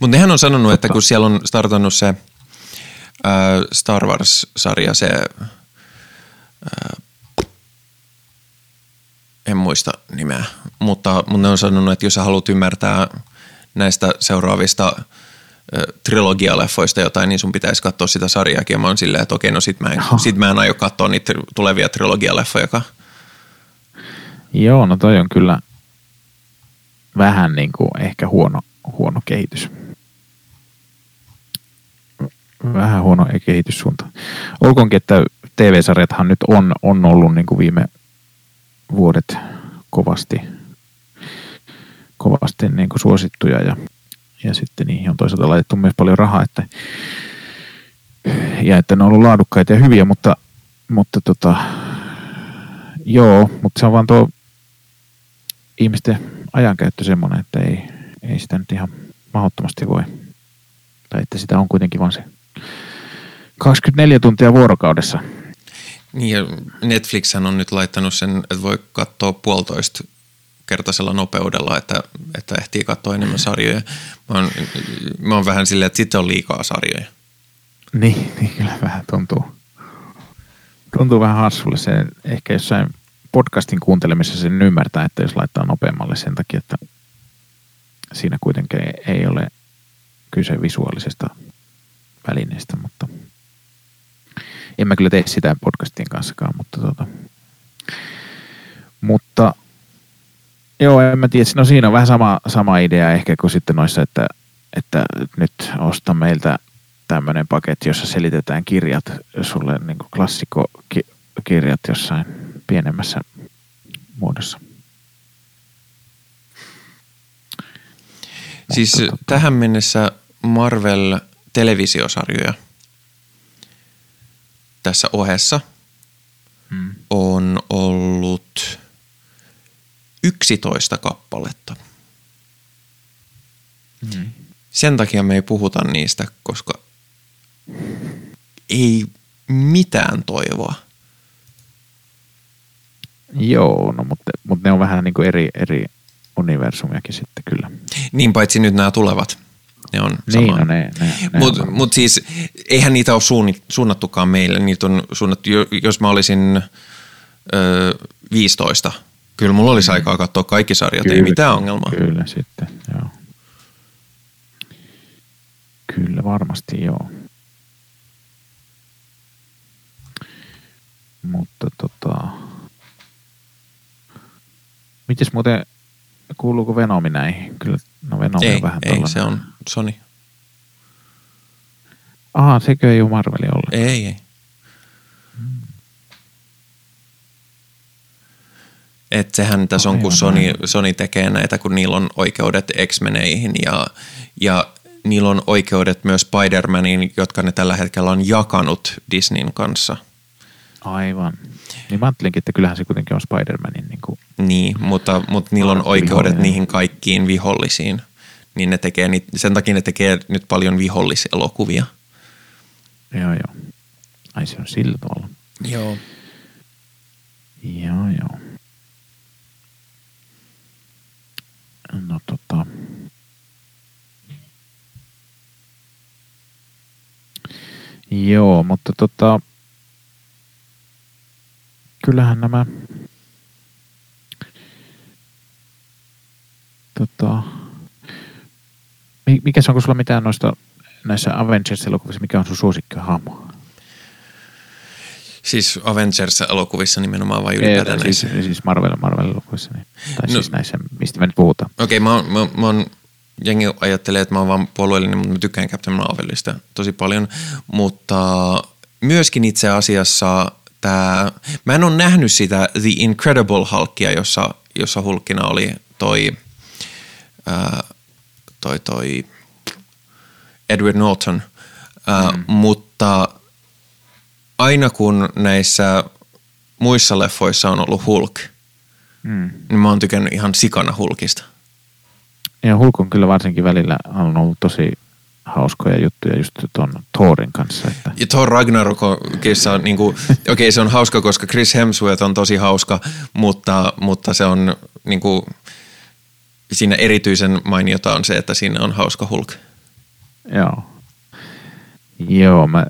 Mutta nehän on sanonut, Totta. että kun siellä on startannut se ää, Star Wars-sarja, se ää, en muista nimeä, mutta, mutta ne on sanonut, että jos sä haluat ymmärtää näistä seuraavista trilogialeffoista jotain, niin sun pitäisi katsoa sitä sarjaakin. Ja mä oon silleen, että okei, no sit mä en, sit mä en aio katsoa niitä tulevia trilogialeffoja. Joo, no toi on kyllä vähän niin kuin ehkä huono, huono kehitys. Vähän huono kehityssuunta. Olkoonkin, että TV-sarjathan nyt on, on ollut niin kuin viime vuodet kovasti, kovasti niin kuin suosittuja ja ja sitten niihin on toisaalta laitettu myös paljon rahaa, että, ja että ne on ollut laadukkaita ja hyviä, mutta, mutta tota, joo, mutta se on vaan tuo ihmisten ajankäyttö semmoinen, että ei, ei sitä nyt ihan mahdottomasti voi, tai että sitä on kuitenkin vain se 24 tuntia vuorokaudessa. Niin ja Netflix on nyt laittanut sen, että voi katsoa puolitoista kertaisella nopeudella, että, että ehtii katsoa enemmän sarjoja. Mä oon, mä oon vähän silleen, että sitten on liikaa sarjoja. Niin, niin kyllä vähän tuntuu. Tuntuu vähän hassulle. Se ehkä jossain podcastin kuuntelemisessa sen ymmärtää, että jos laittaa nopeammalle sen takia, että siinä kuitenkin ei ole kyse visuaalisesta välineestä, mutta en mä kyllä tee sitä podcastien kanssakaan, mutta tota, mutta Joo, en mä tiedä. No siinä on vähän sama, sama idea ehkä kuin sitten noissa, että, että nyt osta meiltä tämmöinen paketti, jossa selitetään kirjat sulle niin klassikokirjat jossain pienemmässä muodossa. Siis Mutta, tähän mennessä Marvel-televisiosarjoja tässä ohessa hmm. on ollut 11 kappaletta. Mm. Sen takia me ei puhuta niistä, koska ei mitään toivoa. Joo, no, mutta, mutta ne on vähän niin kuin eri, eri universumiakin sitten kyllä. Niin paitsi nyt nämä tulevat. Ne on niin, sama. No ne, ne, ne Mutta mut siis eihän niitä ole suunnattukaan meille. Niitä on suunnattu, jos mä olisin ö, 15 – Kyllä mulla olisi mm. aikaa katsoa kaikki sarjat, kyllä, ei mitään ongelmaa. Kyllä sitten, joo. Kyllä varmasti joo. Mutta tota... Mites muuten, kuuluuko Venomi näihin? Kyllä, no Venomi ei, on vähän Ei, se on Sony. Aha, sekö ei ole Marveli ollut? Ei, ei. Että sehän tässä on, kun Sony, Sony tekee näitä, kun niillä on oikeudet X-Meneihin ja, ja niillä on oikeudet myös Spider-Maniin, jotka ne tällä hetkellä on jakanut Disneyn kanssa. Aivan. Niin mä ajattelinkin, että kyllähän se kuitenkin on Spider-Manin. Niin, kuin niin mutta, mutta niillä on oikeudet vihollinen. niihin kaikkiin vihollisiin. Niin ne tekee, sen takia ne tekee nyt paljon viholliselokuvia. Joo, joo. Ai se on sillä tavalla. Joo. Joo, joo. No tota. Joo, mutta tota, kyllähän nämä tota, mikä se on, kun sulla mitään noista näissä Avengers-elokuvissa, mikä on sun suosikkihahmo? Siis Avengers-elokuvissa nimenomaan vai ylipäätään Ei, siis, siis Marvel, Marvel-elokuvissa. Niin. Tai no, siis näissä, mistä me nyt puhutaan. Okei, okay, mä, mä, mä oon, jengi ajattelee, että mä oon vaan puolueellinen, mutta mä tykkään Captain Marvelista tosi paljon. Mutta myöskin itse asiassa tämä, mä en ole nähnyt sitä The Incredible Hulkia, jossa, jossa hulkkina oli toi, ää, toi, toi Edward Norton, mm. mutta aina kun näissä muissa leffoissa on ollut Hulk, mm. niin mä oon tykännyt ihan sikana Hulkista. Ja Hulk on kyllä varsinkin välillä on ollut tosi hauskoja juttuja just tuon Thorin kanssa. Että. Ja Thor Ragnarokissa on, niin kuin, okei okay, se on hauska, koska Chris Hemsworth on tosi hauska, mutta, mutta se on niin kuin, siinä erityisen mainiota on se, että siinä on hauska Hulk. Joo. Joo, mä,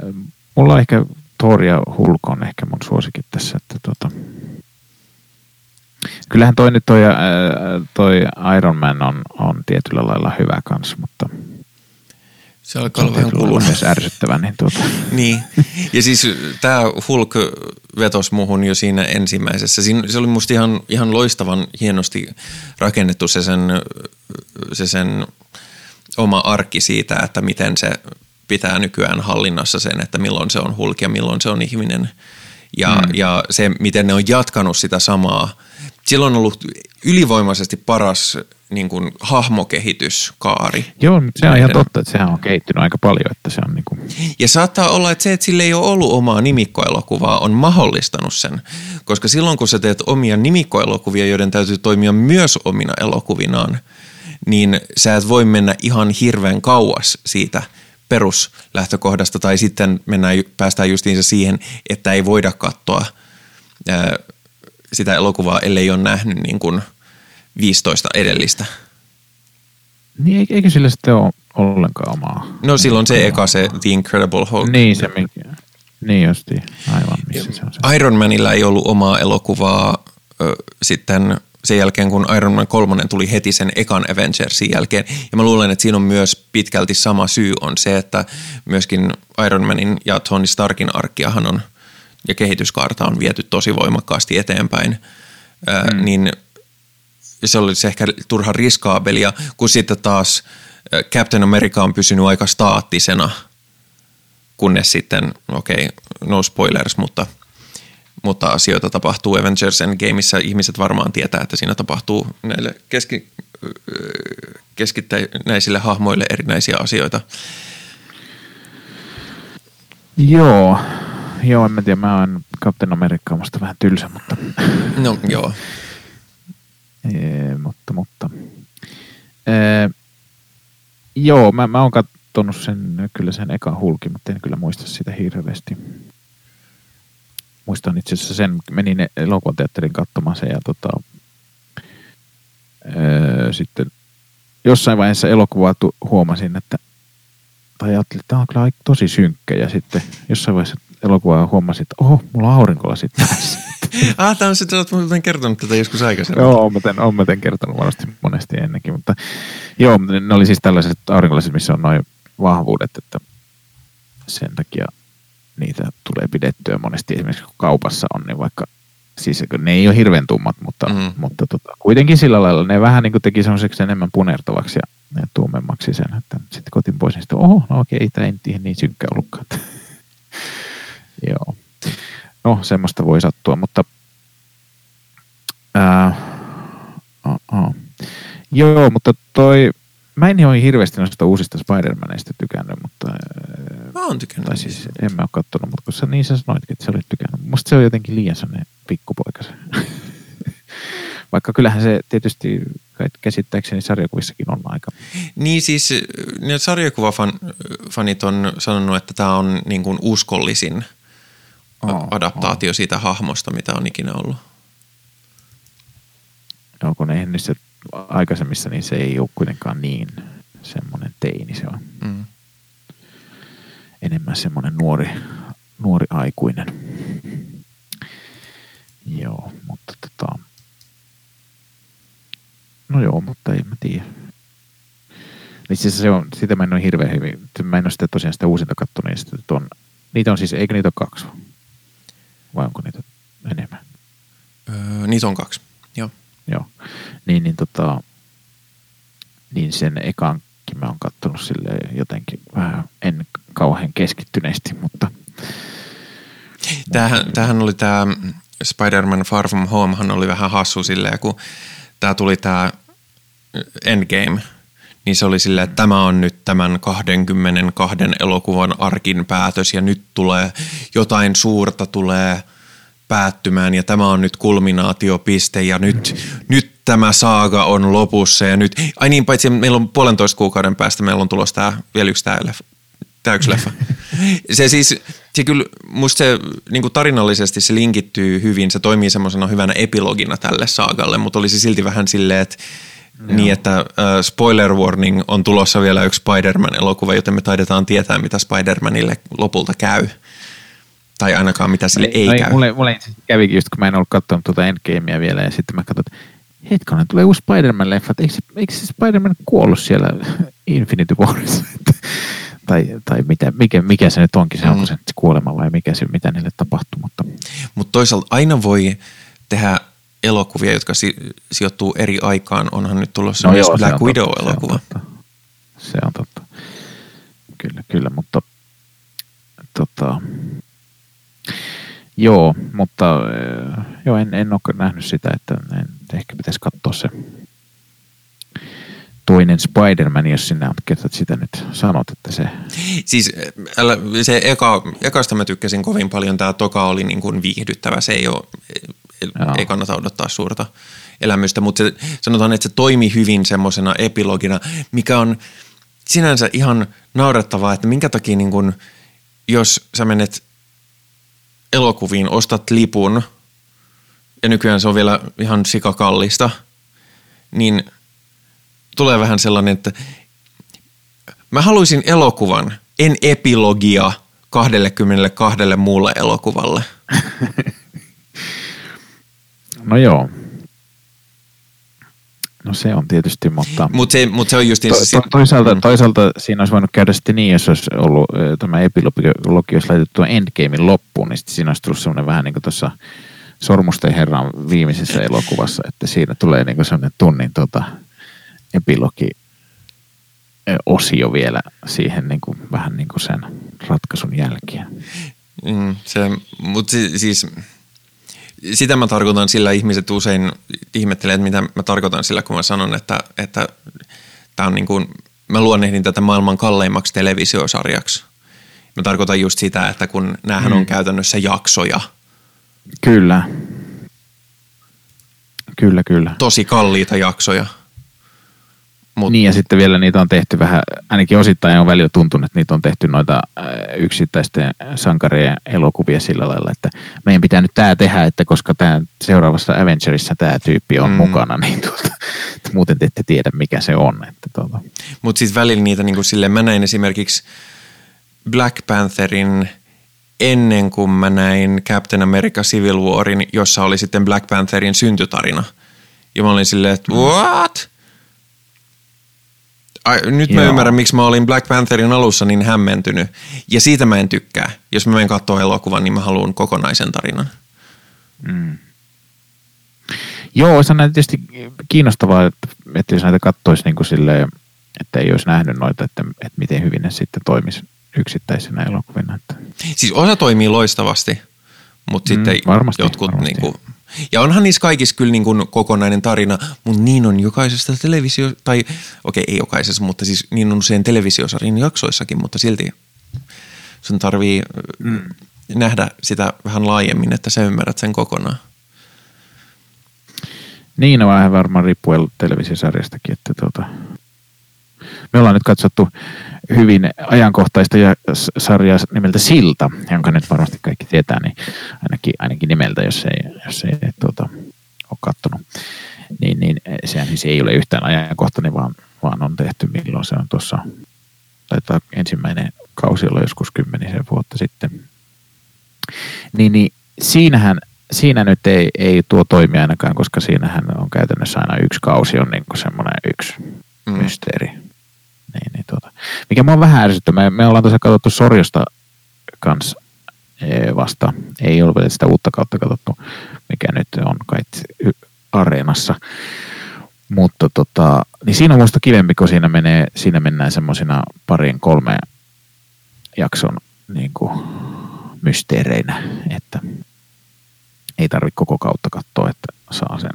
mulla ehkä Thor ja Hulk on ehkä mun suosikin tässä, että tota, kyllähän toi nyt toi, toi Iron Man on, on tietyllä lailla hyvä kanssa, mutta se alkaa olla vähän kulunut. myös ärsyttävä. Niin, tuota. niin. Ja siis tämä Hulk vetos muhun jo siinä ensimmäisessä. Siinä, se oli musta ihan, ihan loistavan hienosti rakennettu se sen, se sen oma arki siitä, että miten se pitää nykyään hallinnassa sen, että milloin se on Hulk ja milloin se on ihminen. Ja, mm. ja se, miten ne on jatkanut sitä samaa. Silloin on ollut ylivoimaisesti paras niin kuin, hahmokehityskaari. Joo, mutta se on ihan totta, että sehän on kehittynyt aika paljon. Että se on niin kuin... Ja saattaa olla, että se, että sille ei ole ollut omaa nimikkoelokuvaa, on mahdollistanut sen. Koska silloin, kun sä teet omia nimikkoelokuvia, joiden täytyy toimia myös omina elokuvinaan, niin sä et voi mennä ihan hirveän kauas siitä peruslähtökohdasta, tai sitten mennään, päästään justiinsa siihen, että ei voida katsoa sitä elokuvaa, ellei ole nähnyt niin kuin – 15 edellistä. Niin, eikö sillä sitten ole ollenkaan omaa? No silloin se eka, se The Incredible Hulk. Niin, se mikä. Niin justi, aivan missä se on se. Iron Manilla ei ollut omaa elokuvaa ö, sitten sen jälkeen, kun Iron Man 3 tuli heti sen ekan Avengersin jälkeen. Ja mä luulen, että siinä on myös pitkälti sama syy on se, että myöskin Iron Manin ja Tony Starkin arkkiahan on ja kehityskaarta on viety tosi voimakkaasti eteenpäin. Mm. Niin se olisi ehkä turhan riskaabelia, kun sitten taas Captain America on pysynyt aika staattisena, kunnes sitten, okei, okay, no spoilers, mutta, mutta asioita tapahtuu Avengers Endgameissa. Ihmiset varmaan tietää, että siinä tapahtuu näille keski, keskittäisille hahmoille erinäisiä asioita. Joo, joo, en mä tiedä, mä oon Captain America vähän tylsä, mutta... No joo. Ee, mutta, mutta ee, joo, mä, mä oon katsonut sen, kyllä sen ekan hulkin, mutta en kyllä muista sitä hirveästi. Muistan itse asiassa sen, menin elokuvateatterin katsomaan sen ja tota, ee, sitten jossain vaiheessa elokuvaa tu- huomasin, että tai ajattelin, että tämä on kyllä tosi synkkä ja sitten jossain vaiheessa elokuvaa huomasin, että oho, mulla on aurinkolasit tässä. ah, tämä on sitten, olet muuten kertonut tätä joskus aikaisemmin. Joo, olen mä, olen mä kertonut monesti, monesti ennenkin, mutta joo, ne oli siis tällaiset aurinkolasit, missä on noin vahvuudet, että sen takia niitä tulee pidettyä monesti esimerkiksi kun kaupassa on, niin vaikka siis ne ei ole hirveän tummat, mutta, mm. mutta tota, kuitenkin sillä lailla ne vähän niin kuin teki semmoiseksi enemmän punertavaksi ja, ja tuumemmaksi sen, että sitten kotin pois, niin sitten oho, no okei, tämä ei niin synkkä ollutkaan. Joo. No, semmoista voi sattua, mutta ää, uh, uh. Joo, mutta toi, mä en ole hirveästi noista uusista Spider-Maneista tykännyt, mutta... Mä oon tykännyt. Tai siis en mä ole kattonut, mutta kun sä niin sä sanoitkin, että sä olit tykännyt. Musta se on jotenkin liian sellainen pikkupoika se. Vaikka kyllähän se tietysti käsittääkseni sarjakuvissakin on aika. Niin siis ne sarjakuvafanit on sanonut, että tämä on niin kuin uskollisin – oh, adaptaatio oh. siitä hahmosta, mitä on ikinä ollut. Joo, kun eihän niissä aikaisemmissa, niin se ei ole kuitenkaan niin semmoinen teini se on. Mm. Enemmän semmoinen nuori, nuori aikuinen. Joo, mutta tota, No joo, mutta en mä tiedä. Niin siis se on, sitä mä en ole hirveän hyvin, mä en ole sitä tosiaan sitä uusinta kattonut, niin sitten on, niitä on siis, eikö niitä ole kaksi? Vai onko niitä enemmän? Öö, niitä on kaksi, joo. Joo, niin, niin, tota, niin sen ekankin mä oon kattonut sille jotenkin vähän, en kauhean keskittyneesti, mutta... Tämähän, tämähän oli tämä Spider-Man Far From Homehan oli vähän hassu silleen, kun tämä tuli tämä Endgame, niin se oli silleen, että tämä on nyt tämän 22 elokuvan arkin päätös ja nyt tulee jotain suurta tulee päättymään ja tämä on nyt kulminaatiopiste ja nyt, nyt tämä saaga on lopussa ja nyt, ai niin paitsi meillä on puolentoista kuukauden päästä, meillä on tulossa tämä, vielä yksi tämä leffa, tämä yksi leffa. Se siis, se kyllä, musta se niin kuin tarinallisesti se linkittyy hyvin, se toimii semmoisena hyvänä epilogina tälle saagalle, mutta olisi silti vähän silleen, että Joo. niin, että uh, spoiler warning on tulossa vielä yksi Spider-Man-elokuva, joten me taidetaan tietää, mitä Spider-Manille lopulta käy. Tai ainakaan mitä sille ei, no, käy. Mulle, mulle kävikin just, kun mä en ollut katsonut tuota Endgamea vielä, ja sitten mä katsoin, että hetkonen, tulee uusi Spider-Man-leffa, eikö, eikö se Spider-Man kuollut siellä Infinity Warissa? tai, tai mitä, mikä, mikä se nyt onkin, se mm. onko se kuolema vai mikä se, mitä niille tapahtuu. Mutta Mut toisaalta aina voi tehdä elokuvia, jotka si- sijoittuu eri aikaan. Onhan nyt tulossa no myös joo, Black Widow-elokuva. Se on, totta. se on totta. Kyllä, kyllä, mutta tota, joo, mutta joo, en, en ole nähnyt sitä, että en, ehkä pitäisi katsoa se toinen Spider-Man, jos sinä olet sitä nyt sanot, että se... Siis älä, se eka, ekasta mä tykkäsin kovin paljon, tämä toka oli niin kuin viihdyttävä, se ei, ole, Joo. ei kannata odottaa suurta elämystä, mutta se, sanotaan, että se toimi hyvin semmoisena epilogina, mikä on sinänsä ihan naurettavaa, että minkä takia niin kuin, jos sä menet elokuviin, ostat lipun, ja nykyään se on vielä ihan sikakallista, niin – tulee vähän sellainen, että mä haluaisin elokuvan, en epilogia 22 muulle elokuvalle. no joo. No se on tietysti, mutta... Mutta se, mut se on just... To, to, toisaalta, mm. toisaalta siinä olisi voinut käydä sitten niin, jos olisi ollut tämä epilogi, olisi laitettu endgamein loppuun, niin sitten siinä olisi tullut semmoinen vähän niin kuin tuossa Sormusten herran viimeisessä elokuvassa, että siinä tulee niin kuin semmoinen tunnin tota, epilogi osio vielä siihen niin kuin, vähän niin kuin sen ratkaisun jälkeen. Mm, se, mutta siis sitä mä tarkoitan sillä, ihmiset usein ihmettelee, että mitä mä tarkoitan sillä, kun mä sanon, että, että tämä on niin kuin, mä luonnehdin tätä maailman kalleimmaksi televisiosarjaksi. Mä tarkoitan just sitä, että kun näähän mm. on käytännössä jaksoja. Kyllä. Kyllä, kyllä. Tosi kalliita jaksoja. Mut. Niin ja sitten vielä niitä on tehty vähän, ainakin osittain on välillä tuntunut, että niitä on tehty noita äh, yksittäisten sankarien elokuvia sillä lailla, että meidän pitää nyt tämä tehdä, että koska tämä seuraavassa Avengerissa tämä tyyppi on mm. mukana, niin tuota, että muuten te ette tiedä mikä se on. Että tuota. Mutta sitten välillä niitä niin kuin silleen, mä näin esimerkiksi Black Pantherin ennen kuin mä näin Captain America Civil Warin, jossa oli sitten Black Pantherin syntytarina. Ja mä olin silleen, että what? Ai, nyt mä Joo. ymmärrän, miksi mä olin Black Pantherin alussa niin hämmentynyt. Ja siitä mä en tykkää. Jos mä menen katsoa elokuvan, niin mä haluan kokonaisen tarinan. Mm. Joo, se on tietysti kiinnostavaa, että, että jos näitä katsoisi niin kuin silleen, että ei olisi nähnyt noita, että, että miten hyvin ne sitten toimisi yksittäisenä elokuvina. Että. Siis osa toimii loistavasti, mutta mm, sitten varmasti, jotkut varmasti. Niin kuin, ja onhan niissä kaikissa kyllä niin kuin kokonainen tarina, mutta niin on jokaisesta televisio, tai okei ei jokaisessa, mutta siis niin on usein televisiosarjan jaksoissakin, mutta silti sun tarvii mm. nähdä sitä vähän laajemmin, että sä ymmärrät sen kokonaan. Niin, no vähän varmaan riippuen televisiosarjastakin, että tuota, me ollaan nyt katsottu hyvin ajankohtaista sarjaa nimeltä Silta, jonka nyt varmasti kaikki tietää, niin ainakin, ainakin nimeltä, jos ei, jos ei tuota, ole katsonut. Niin, niin sehän siis ei ole yhtään ajankohtainen, vaan, vaan on tehty milloin se on tuossa, taitaa ensimmäinen kausi olla joskus kymmenisen vuotta sitten. Niin, niin siinähän siinä nyt ei, ei tuo toimi ainakaan, koska siinähän on käytännössä aina yksi kausi on niin kuin semmoinen yksi mm. mysteeri. Niin, niin tuota. Mikä mua on vähän ärsyttä. Me, me ollaan tosiaan katsottu Sorjosta kanssa vasta. Ei ole vielä sitä uutta kautta katsottu, mikä nyt on kai areenassa. Mutta tota, niin siinä on muista kivempi, kun siinä, menee, siinä mennään semmoisina parin kolme jakson niin kuin, mysteereinä, että ei tarvitse koko kautta katsoa, että saa sen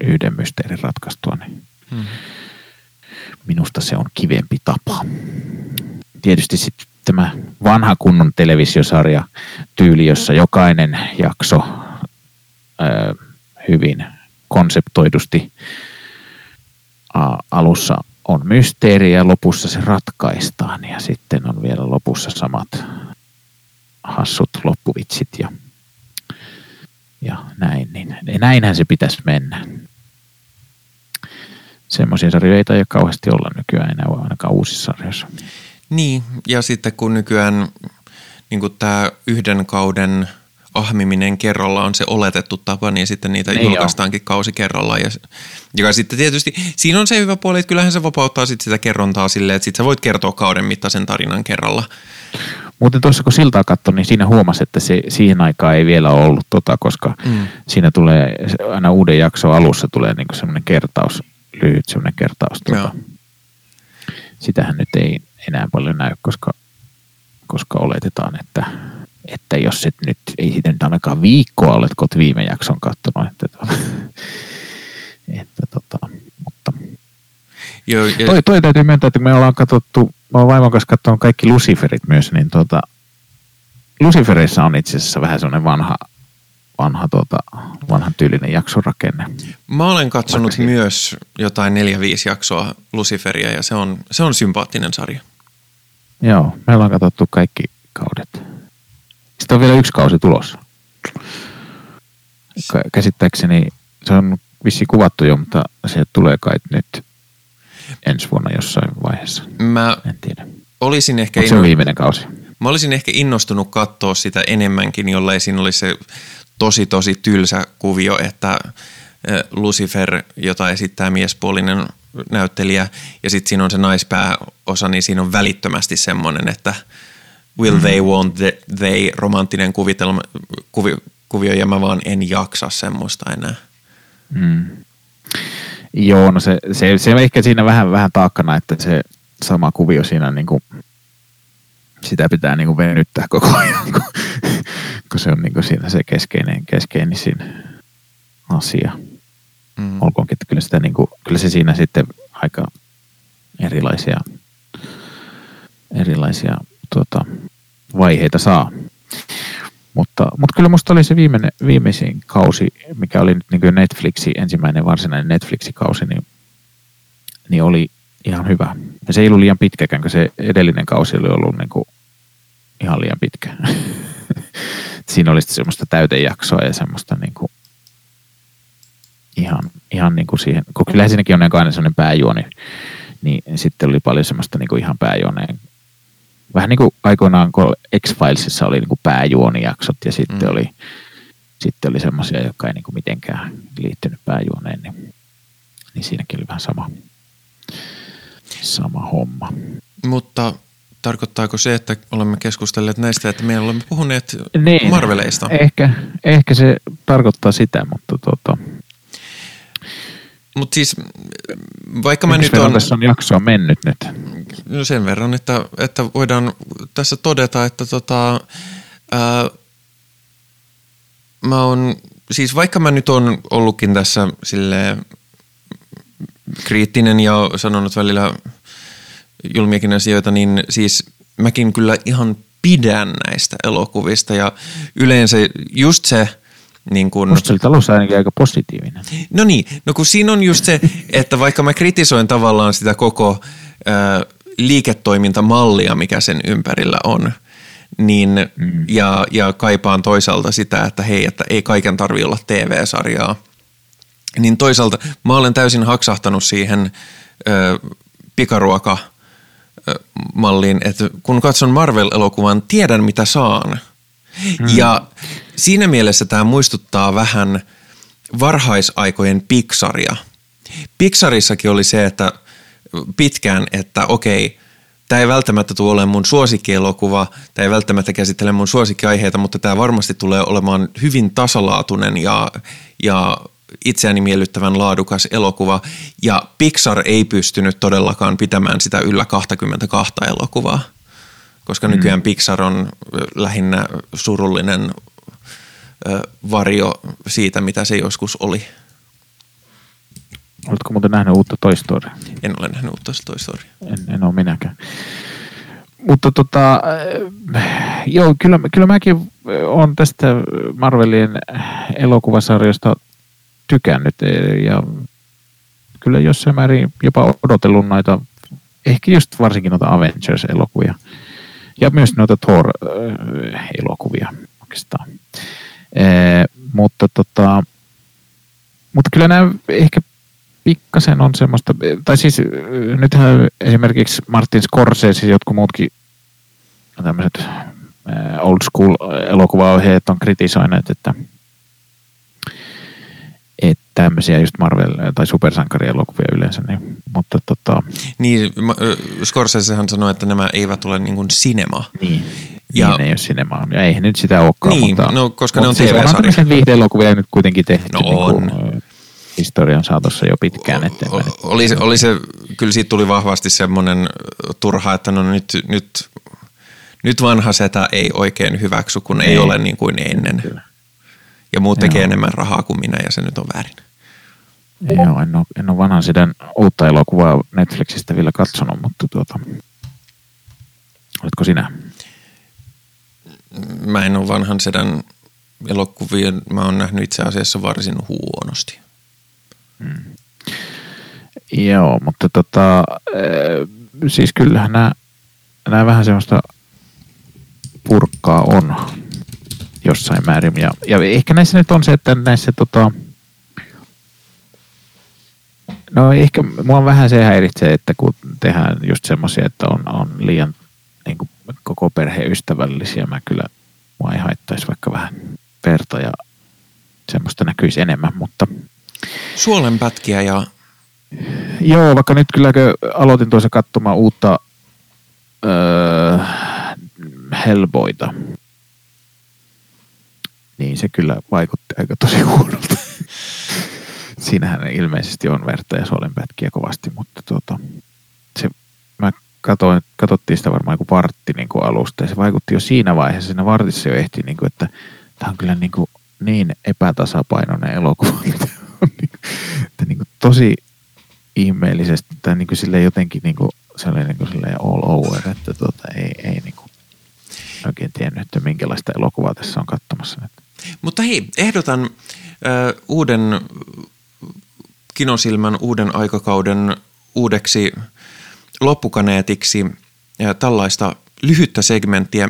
yhden mysteerin ratkaistua. Niin hmm. Minusta se on kivempi tapa. Tietysti sitten tämä vanha kunnon televisiosarja tyyli, jossa jokainen jakso ö, hyvin konseptoidusti a, alussa on mysteeri ja lopussa se ratkaistaan ja sitten on vielä lopussa samat hassut loppuvitsit ja, ja näin, niin näinhän se pitäisi mennä. Semmoisia sarjoja ei taida kauheasti olla nykyään enää ainakaan uusissa sarjoissa. Niin, ja sitten kun nykyään niin tämä yhden kauden ahmiminen kerralla on se oletettu tapa, niin sitten niitä niin julkaistaankin jo. kausi kerrallaan. Ja, joka sitten tietysti, siinä on se hyvä puoli, että kyllähän se vapauttaa sit sitä kerrontaa silleen, että sitten sä voit kertoa kauden mittaisen tarinan kerralla. Muuten tuossa kun siltaa katsoi, niin siinä huomasi, että se siihen aikaan ei vielä ollut tota, koska mm. siinä tulee aina uuden jakson alussa tulee niinku semmoinen kertaus, lyhyt semmoinen kertaus. Tota. Sitähän nyt ei enää paljon näy, koska, koska oletetaan, että, että jos et nyt, ei siitä nyt ainakaan viikkoa olet kot viime jakson katsonut, että, tota, että tota, mutta Joo, ja... toi, toi, täytyy myöntää, että me ollaan katsottu, mä oon vaimon kanssa katsonut kaikki Luciferit myös, niin tota, Luciferissa on itse asiassa vähän semmoinen vanha, vanha, tuota, vanhan tyylinen jaksorakenne. Mä olen katsonut Vaikka myös jotain neljä, viisi jaksoa Luciferia ja se on, se on sympaattinen sarja. Joo, me ollaan katsottu kaikki kaudet. Sitten on vielä yksi kausi tulossa. Käsittääkseni se on vissi kuvattu jo, mutta se tulee kai nyt ensi vuonna jossain vaiheessa. Mä en tiedä. Olisin ehkä se on viimeinen kausi. Mä olisin ehkä innostunut katsoa sitä enemmänkin, jollei siinä olisi se tosi tosi tylsä kuvio, että Lucifer, jota esittää miespuolinen näyttelijä, ja sitten siinä on se naispääosa, niin siinä on välittömästi semmoinen, että will mm. they, want the, they, romanttinen kuvitelma, kuvi, kuvio, ja mä vaan en jaksa semmoista enää. Mm. Joo, no se, se, se on ehkä siinä vähän, vähän taakkana, että se sama kuvio siinä niin kuin, sitä pitää niin kuin venyttää koko ajan, kun, kun se on niin kuin siinä se keskeinen, keskeinen asia. Mm. Olkoonkin, että kyllä, sitä niin kuin, kyllä se siinä sitten aika erilaisia, erilaisia tuota, vaiheita saa. Mutta, mutta kyllä musta oli se viimeinen, viimeisin kausi, mikä oli nyt niin Netflixi, ensimmäinen varsinainen Netflixi-kausi, niin, niin oli ihan hyvä. Ja se ei ollut liian pitkäkään, kun se edellinen kausi oli ollut niin kuin ihan liian pitkä. Siinä oli semmoista täytejaksoa ja semmoista niin kuin ihan, ihan niin kuin siihen, kun kyllä siinäkin on aina semmoinen pääjuoni, niin sitten oli paljon semmoista niin kuin ihan pääjuoneen vähän niin kuin aikoinaan, kun X-Filesissa oli niin kuin pääjuonijaksot ja sitten mm. oli, sitten oli semmoisia, jotka ei niin kuin mitenkään liittynyt pääjuoneen, niin, niin siinäkin oli vähän sama, sama homma. Mutta tarkoittaako se, että olemme keskustelleet näistä, että me olemme puhuneet niin, Marveleista? Ehkä, ehkä se tarkoittaa sitä, mutta tota, mutta siis vaikka mä nyt on... tässä on jaksoa mennyt nyt? No sen verran, että, että voidaan tässä todeta, että tota, ää, mä on, siis vaikka mä nyt on ollutkin tässä sille kriittinen ja sanonut välillä julmiakin asioita, niin siis mäkin kyllä ihan pidän näistä elokuvista ja yleensä just se – niin kun... Musta oli alussa ainakin aika positiivinen. No niin, no kun siinä on just se, että vaikka mä kritisoin tavallaan sitä koko ö, liiketoimintamallia, mikä sen ympärillä on, niin, mm. ja, ja kaipaan toisaalta sitä, että hei, että ei kaiken tarvi olla TV-sarjaa, niin toisaalta mä olen täysin haksahtanut siihen ö, pikaruoka malliin, että kun katson Marvel-elokuvan, tiedän mitä saan – Mm. Ja siinä mielessä tämä muistuttaa vähän varhaisaikojen Pixaria. Pixarissakin oli se, että pitkään, että okei, tämä ei välttämättä tule olemaan mun suosikkielokuva, tämä ei välttämättä käsittele mun suosikkiaiheita, mutta tämä varmasti tulee olemaan hyvin tasalaatuinen ja, ja itseäni miellyttävän laadukas elokuva. Ja Pixar ei pystynyt todellakaan pitämään sitä yllä 22 elokuvaa, koska mm. nykyään Pixar on lähinnä surullinen varjo siitä, mitä se joskus oli. Oletko muuten nähnyt uutta Toy Story? En ole nähnyt uutta Toy Story. En, en ole minäkään. Mutta tota, joo, kyllä, kyllä mäkin olen tästä Marvelin elokuvasarjosta tykännyt ja kyllä jossain määrin jopa odotellut noita, ehkä just varsinkin noita Avengers-elokuvia ja myös noita Thor-elokuvia oikeastaan. Ee, mutta, tota, mutta kyllä nämä ehkä pikkasen on semmoista, tai siis nythän esimerkiksi Martin Scorsese ja jotkut muutkin tämmöiset old school elokuvaohjeet on kritisoineet, että, että tämmöisiä just Marvel- tai supersankarielokuvia yleensä. Niin, mutta tota... Niin, Scorsesehan sanoi, että nämä eivät ole niin kuin cinema. Niin. Ja, niin, ei ole sinemaa. Ja eihän nyt sitä olekaan. Niin, mutta, no, koska mutta ne on siis TV-sarja. Onhan viihdeelokuvia nyt kuitenkin tehty No niin on. kuin, historian saatossa jo pitkään eteenpäin. O- Oli, se- oli se, kyllä siitä tuli vahvasti semmoinen turha, että no nyt, nyt, nyt vanha setä ei oikein hyväksy, kun ei, Ei. ole niin kuin ennen. Kyllä. Ja muut tekee Joo. enemmän rahaa kuin minä ja se nyt on väärin. Joo, en ole, en ole vanhan sitä uutta elokuvaa Netflixistä vielä katsonut, mutta tuota, oletko sinä? Mä en ole vanhan sedän elokuvia, mä oon nähnyt itse asiassa varsin huonosti. Joo, mutta tota, äh, siis kyllähän nämä, nämä vähän semmoista purkkaa on jossain määrin. Ja, ja ehkä näissä nyt on se, että näissä tota, no ehkä mua vähän se häiritsee, että kun tehdään just semmoisia, että on, on liian niin kuin koko perheystävällisiä, mä kyllä, mua ei haittaisi vaikka vähän verta ja semmoista näkyisi enemmän, mutta Suolenpätkiä ja Joo, vaikka nyt kyllä kun aloitin tuossa katsomaan uutta öö, Hellboyta, niin se kyllä vaikutti aika tosi huonolta. Siinähän ilmeisesti on verta ja solenpätkiä kovasti, mutta tuota, se, mä katoin, katsottiin sitä varmaan joku vartti niin kuin alusta ja se vaikutti jo siinä vaiheessa, siinä vartissa jo ehti, niin kuin, että tämä on kyllä niin, kuin niin epätasapainoinen elokuva, että, on niin, kuin- että niin kuin tosi ihmeellisesti tai niin kuin silleen jotenkin niin kuin, sellainen niin kuin silleen all over, että tuota, ei, ei niin kuin oikein tiennyt, että minkälaista elokuvaa tässä on katsomassa nyt. Mutta hei, ehdotan äh, uuden kinosilmän uuden aikakauden uudeksi loppukaneetiksi ja tällaista lyhyttä segmenttiä.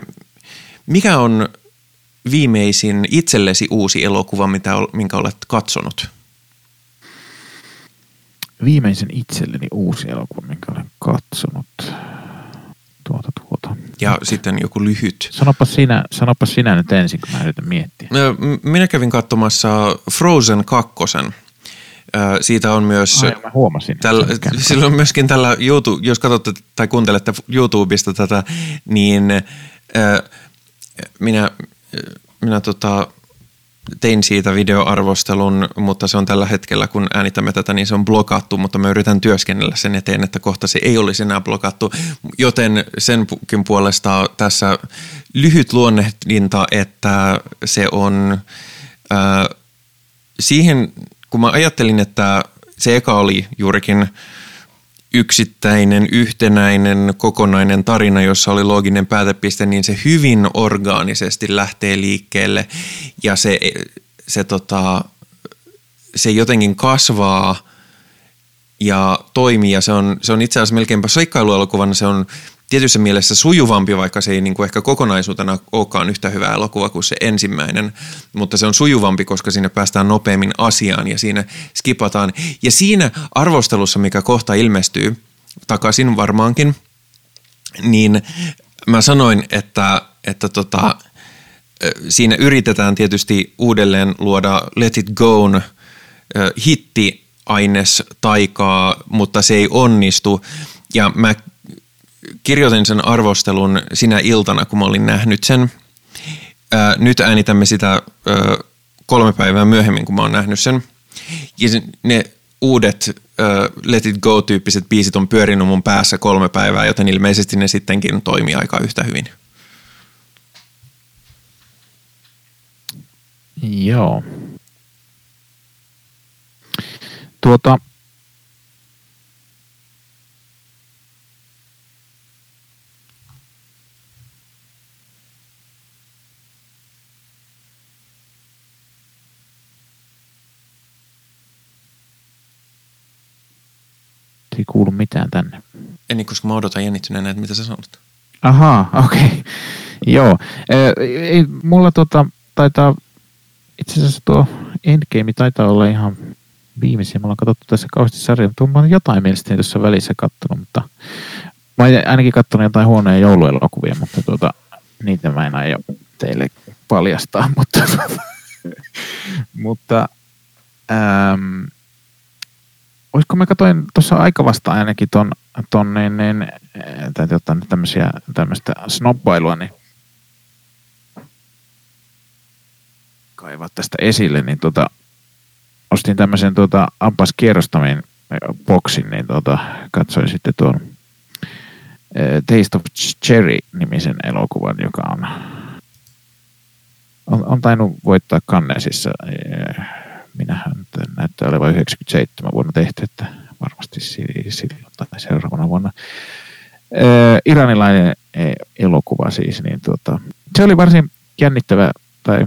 Mikä on viimeisin itsellesi uusi elokuva, mitä, minkä olet katsonut? Viimeisen itselleni uusi elokuva, minkä olen katsonut. Tuota, tuota. Ja sitten joku lyhyt. Sanopa sinä, sanopa sinä nyt ensin, kun mä yritän miettiä. Minä kävin katsomassa Frozen 2. Siitä on myös... Ai, mä huomasin. Tällä, silloin myöskin tällä YouTube, jos katsotte tai kuuntelette YouTubesta tätä, niin minä, minä tota, tein siitä videoarvostelun, mutta se on tällä hetkellä, kun äänitämme tätä, niin se on blokattu, mutta mä yritän työskennellä sen eteen, että kohta se ei olisi enää blokattu, joten senkin puolesta tässä lyhyt luonnehdinta, että se on äh, siihen, kun mä ajattelin, että se eka oli juurikin yksittäinen, yhtenäinen, kokonainen tarina, jossa oli looginen päätepiste, niin se hyvin orgaanisesti lähtee liikkeelle. Ja se, se, tota, se jotenkin kasvaa ja toimii ja se on, se on itse asiassa melkeinpä seikkailuelokuvana, se on tietyssä mielessä sujuvampi, vaikka se ei niin kuin ehkä kokonaisuutena olekaan yhtä hyvä elokuva kuin se ensimmäinen, mutta se on sujuvampi, koska siinä päästään nopeammin asiaan ja siinä skipataan. Ja siinä arvostelussa, mikä kohta ilmestyy takaisin varmaankin, niin mä sanoin, että, että tota, siinä yritetään tietysti uudelleen luoda Let It Go'n hitti aines taikaa, mutta se ei onnistu. Ja mä kirjoitin sen arvostelun sinä iltana, kun mä olin nähnyt sen. Ää, nyt äänitämme sitä ää, kolme päivää myöhemmin, kun mä oon nähnyt sen. Ja ne uudet ää, Let It Go-tyyppiset biisit on pyörinyt mun päässä kolme päivää, joten ilmeisesti ne sittenkin toimii aika yhtä hyvin. Joo. Tuota, ei kuulu mitään tänne. En niin, koska mä odotan jännittyneenä, että mitä sä sanot. Ahaa, okei. Okay. Joo. Ei, mulla tota, taitaa, itse asiassa tuo Endgame taitaa olla ihan viimeisiä. Me ollaan katsottu tässä kauheasti sarjaa, mutta mä olen jotain mielestäni tuossa välissä katsonut, mutta mä olen ainakin katsonut jotain huonoja jouluelokuvia, mutta tuota, niitä mä en aio teille paljastaa, mutta, mutta ähm, olisiko mä katsoin tuossa aika vasta ainakin ton, ton niin, niin, täytyy ottaa nyt tämmöisiä, tämmöistä snobbailua, niin kaivaa tästä esille, niin tota, ostin tämmöisen tuota, Ampas Kierrostamin boksin, niin tuota, katsoin sitten tuon Taste of Cherry-nimisen elokuvan, joka on, on, on tainnut voittaa Cannesissa. Minähän näyttää olevan 97 vuonna tehty, että varmasti silloin tai seuraavana vuonna. iranilainen elokuva siis, niin tuota, se oli varsin jännittävä tai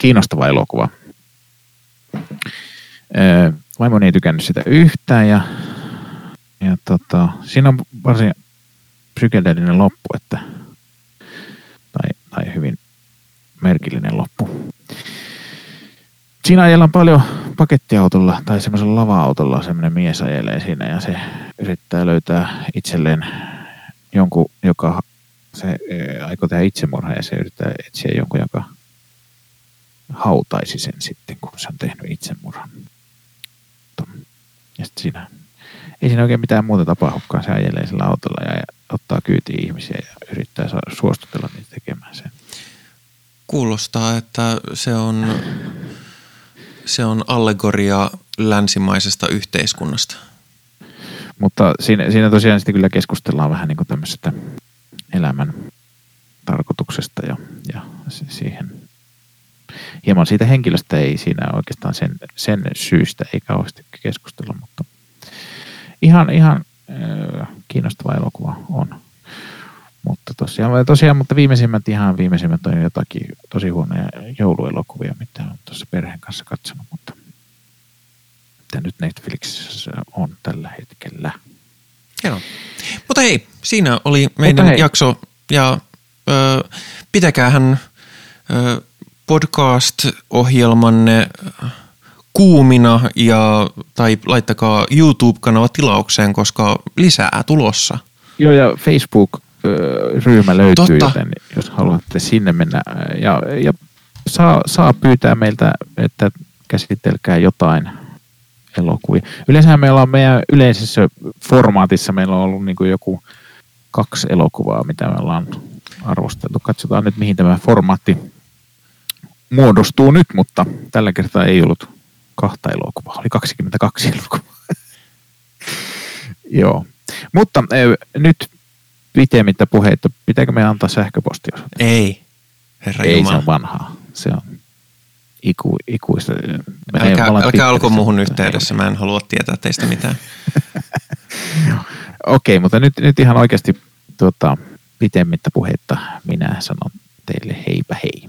kiinnostava elokuva Vaimoni ei tykännyt sitä yhtään ja, ja tota, siinä on varsin psykedeellinen loppu, että, tai, tai hyvin merkillinen loppu. Siinä ajellaan paljon pakettiautolla tai semmoisella lava-autolla semmoinen mies ajelee siinä ja se yrittää löytää itselleen jonkun, joka se aikoo tehdä itsemurha ja se yrittää etsiä jonkun, joka hautaisi sen sitten, kun se on tehnyt itsemurhan. Ja sitten siinä, ei siinä oikein mitään muuta tapahdukaan. Se ajelee sillä autolla ja ottaa kyytiin ihmisiä ja yrittää suostutella niitä tekemään sen. Kuulostaa, että se on, se on allegoria länsimaisesta yhteiskunnasta. Mutta siinä, siinä tosiaan sitten kyllä keskustellaan vähän niin tämmöisestä elämän tarkoituksesta ja, ja siihen hieman siitä henkilöstä ei siinä oikeastaan sen, sen syystä ei kauheasti keskustella, mutta ihan, ihan äh, kiinnostava elokuva on. Mutta tosiaan, tosiaan, mutta viimeisimmät, ihan viimeisimmät on jotakin tosi huonoja jouluelokuvia, mitä on tuossa perheen kanssa katsonut, mutta mitä nyt Netflixissä on tällä hetkellä. Joo. Mutta hei, siinä oli meidän jakso ja ö, pitäkäähän ö, podcast-ohjelmanne kuumina ja, tai laittakaa YouTube-kanava tilaukseen, koska lisää tulossa. Joo, ja Facebook-ryhmä löytyy, Totta. joten jos haluatte sinne mennä ja, ja saa, saa pyytää meiltä, että käsitelkää jotain elokuvia. Yleensä meillä on meidän yleisessä formaatissa, meillä on ollut niin kuin joku kaksi elokuvaa, mitä me ollaan arvosteltu. Katsotaan nyt, mihin tämä formaatti muodostuu nyt, mutta tällä kertaa ei ollut kahta elokuvaa, oli 22 elokuvaa. Joo, mutta e, nyt pitemmittä puheita, pitääkö me antaa sähköpostia? Ei. Herra Ei, Jumala. se on vanhaa. Se on iku, ikuista. Älkää, älkää olko muuhun yhteydessä, mä en halua tietää teistä mitään. Okei, okay, mutta nyt, nyt ihan oikeasti tuota, pitemmittä puhetta minä sanon teille heipä hei.